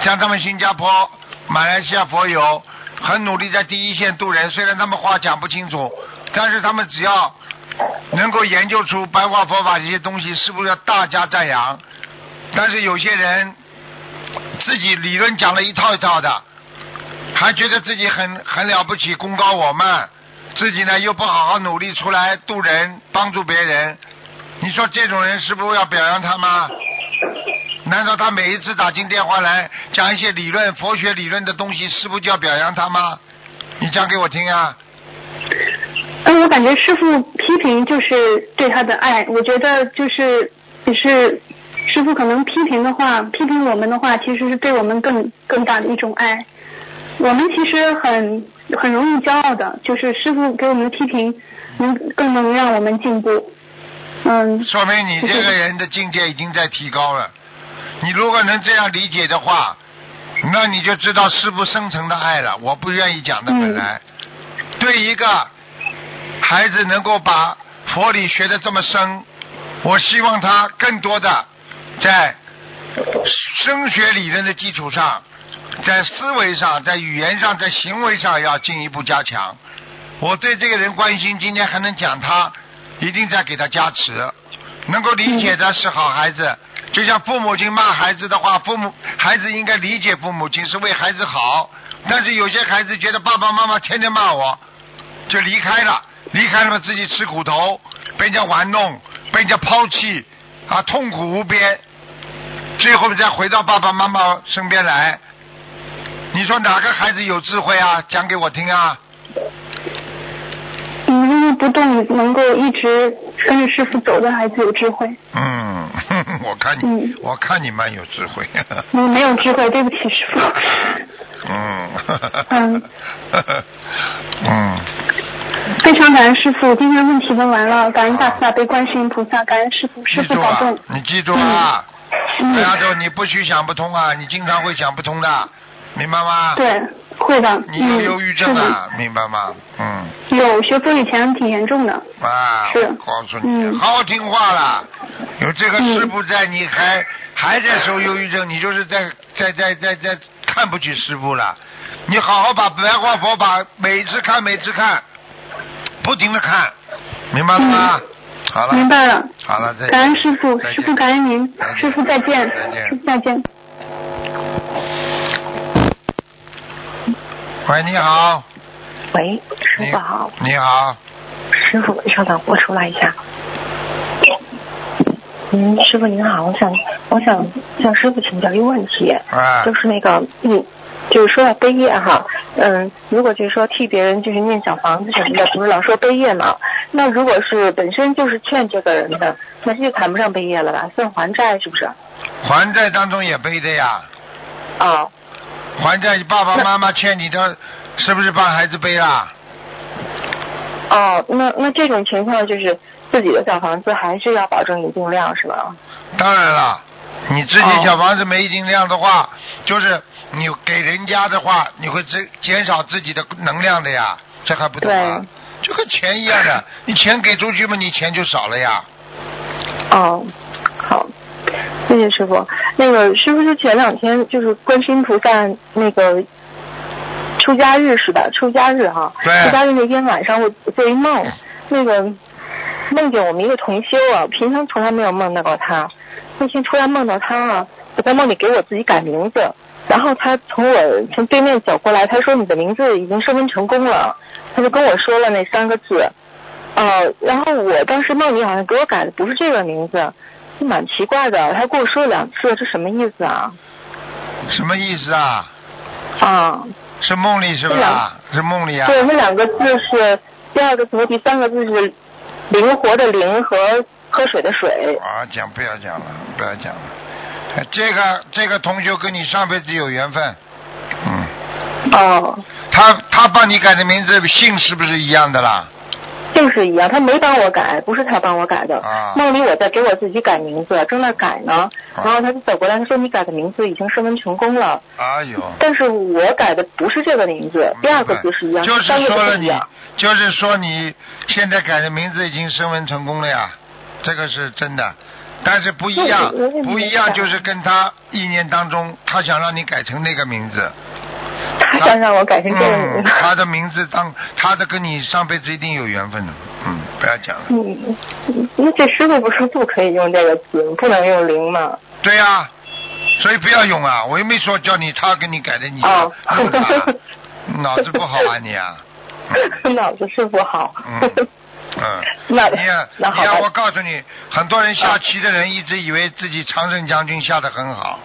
像他们新加坡、马来西亚佛友，很努力在第一线渡人。虽然他们话讲不清楚，但是他们只要能够研究出白话佛法这些东西，是不是要大加赞扬？但是有些人自己理论讲了一套一套的，还觉得自己很很了不起，功高我慢，自己呢又不好好努力出来渡人，帮助别人。你说这种人是不是要表扬他吗？难道他每一次打进电话来讲一些理论、佛学理论的东西，是不是就要表扬他吗？你讲给我听啊！
嗯，我感觉师傅批评就是对他的爱，我觉得就是也是师傅可能批评的话，批评我们的话，其实是对我们更更大的一种爱。我们其实很很容易骄傲的，就是师傅给我们的批评，能更能让我们进步。嗯，
说明你这个人的境界已经在提高了。你如果能这样理解的话，那你就知道师傅深层的爱了。我不愿意讲的本来，对一个孩子能够把佛理学的这么深，我希望他更多的在升学理论的基础上，在思维上、在语言上、在行为上要进一步加强。我对这个人关心，今天还能讲他，一定在给他加持。能够理解的是好孩子，就像父母亲骂孩子的话，父母孩子应该理解父母亲是为孩子好。但是有些孩子觉得爸爸妈妈天天骂我，就离开了，离开了嘛自己吃苦头，被人家玩弄，被人家抛弃，啊痛苦无边，最后再回到爸爸妈妈身边来。你说哪个孩子有智慧啊？讲给我听啊！
嗯，因为不动能够一直跟着师傅走的孩子有智慧。
嗯，*laughs* 我看你，我看你蛮有智慧。
你，没有智慧，对不起师傅。
嗯。
嗯。*laughs*
嗯。
非常感恩师傅，今天问题问完了，感恩大慈大悲观世音菩萨，感恩师傅，师傅保重。
你记住啊，不要说你不许想不通啊，你经常会想不通的，明白吗？
对，会的。
你有忧郁症啊，明白吗？嗯。
有学佛以前挺严重的。
啊，
是。
告诉你，好好听话了。有这个师傅在，你还还在受忧郁症，你就是在在在在在看不起师傅了。你好好把白话佛法每次看每次看，不停的看，明白了吗？好了。
明白了。
好了，再见。
感恩师傅，师傅感恩您，师傅再见。
再见。
师傅再见。
喂，你好。
喂，师傅好。
你好。
师傅，稍等，我出来一下。嗯，师傅您好，我想我想向师傅请教一个问题，
啊、
就是那个嗯，就是说要背业哈，嗯，如果就是说替别人就是念小房子什么的，不是老说背业嘛？那如果是本身就是欠这个人的，那这就谈不上背业了吧？算还债是不是？
还债当中也背的呀。
哦。
还债，爸爸妈妈欠你的，是不是帮孩子背啦？
哦，那那这种情况就是自己的小房子还是要保证一定量是吧？
当然了，你自己小房子没一定量的话，就是你给人家的话，你会减减少自己的能量的呀，这还不懂啊？就跟钱一样的，*laughs* 你钱给出去嘛，你钱就少了呀。
哦，好，谢谢师傅。那个师傅是前两天就是观世音菩萨那个出家日是吧？出家日哈。
对。
出家日那天晚上我做一梦，那个梦见我们一个同修啊，平常从来没有梦到过他，那天突然梦到他啊，我在梦里给我自己改名字，然后他从我从对面走过来，他说你的名字已经升温成功了，他就跟我说了那三个字，呃，然后我当时梦里好像给我改的不是这个名字。蛮奇怪的，他跟我说了两次，这什么意思啊？
什么意思啊？
啊。
是梦里是吧？是梦里啊。
对，那两个字是第二个字和第三个字是灵活的灵和喝水的水。
啊，讲不要讲了，不要讲了。这个这个同学跟你上辈子有缘分，嗯。
哦。
他他帮你改的名字姓是不是一样的啦？
姓是一样，他没帮我改，不是他帮我改的。
啊、
梦里我在给我自己改名字，正在改呢。然后他就走过来，他说：“你改的名字已经升温成功了。”
哎呦！
但是我改的不是这个名字，第二个字是一样，
就是说了你就是说你现在改的名字已经升温成功了呀，这个是真的。但是不一样不一样就是跟他意念当中，他想让你改成那个名字。
他想让我改成这个名
嗯，
字。
他的名字当他的跟你上辈子一定有缘分的，嗯，不要讲了。
嗯，那这师傅不是不可以用这个字，不能用零吗？
对呀、所以不要用啊！我又没说叫你他给你改的，你
哦
用他，*laughs* 脑子不好啊你啊！*laughs*
脑子是不好。
嗯嗯，
那
你呀
那好
你呀，我。告诉你，很多人下棋的人一直以为自己常胜将军下的很好，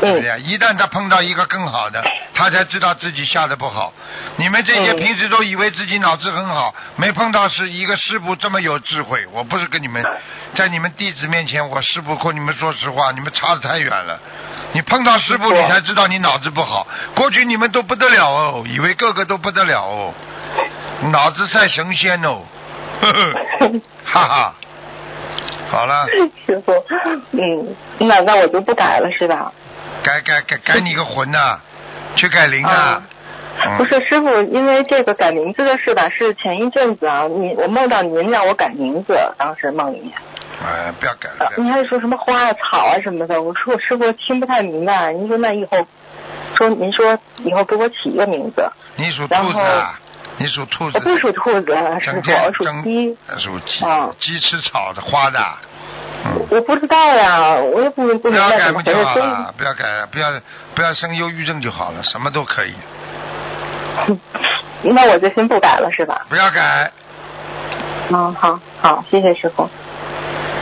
对不对？一旦他碰到一个更好的，他才知道自己下的不好。你们这些
嗯
平时都以为自己脑子很好，没碰到是一个师傅这么有智慧。我不是跟你们在你们弟子面前，我师傅和你们说实话，你们差的太远了。你碰到师傅，你才知道你脑子不好。过去你们都不得了哦，以为个个都不得了哦，脑子赛神仙哦，*laughs* 哈哈。好了，
师傅，嗯，那那我就不改了是吧？
改改改改你个魂呐、去改名啊！嗯
不是师傅，因为这个改名字的事吧，是前一阵子啊，你我梦到您让我改名字，当时梦里面，
哎，不要改了，
您还说什么花啊、草啊什么的，我说我师傅听不太明白，您说那以后，说您说以后给我起一个名字，
你属兔子啊？你属兔子
我？不属兔子，师傅，
整天
属鸡，
呃属鸡
啊，
鸡吃草的花的。嗯，
我不知道呀，我也不不
不
明
要改不就
白怎么回事，所以
好了？不要改了，不要不要生忧郁症就好了，什么都可以。*laughs*
那我就先不改了是吧？
不要改，
嗯，好好，谢谢师傅。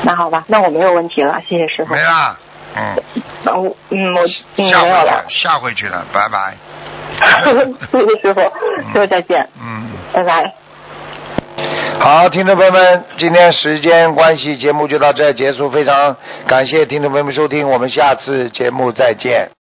那好吧，那我没有问题了，谢谢师傅。
没了。嗯，
那我嗯，我嗯
下回了，，下回去了，拜拜。*laughs*
谢谢师傅，师傅再见，
嗯。
拜拜。
好，听众朋友们，今天时间关系，节目就到这结束。非常感谢听众朋友们收听，我们下次节目再见。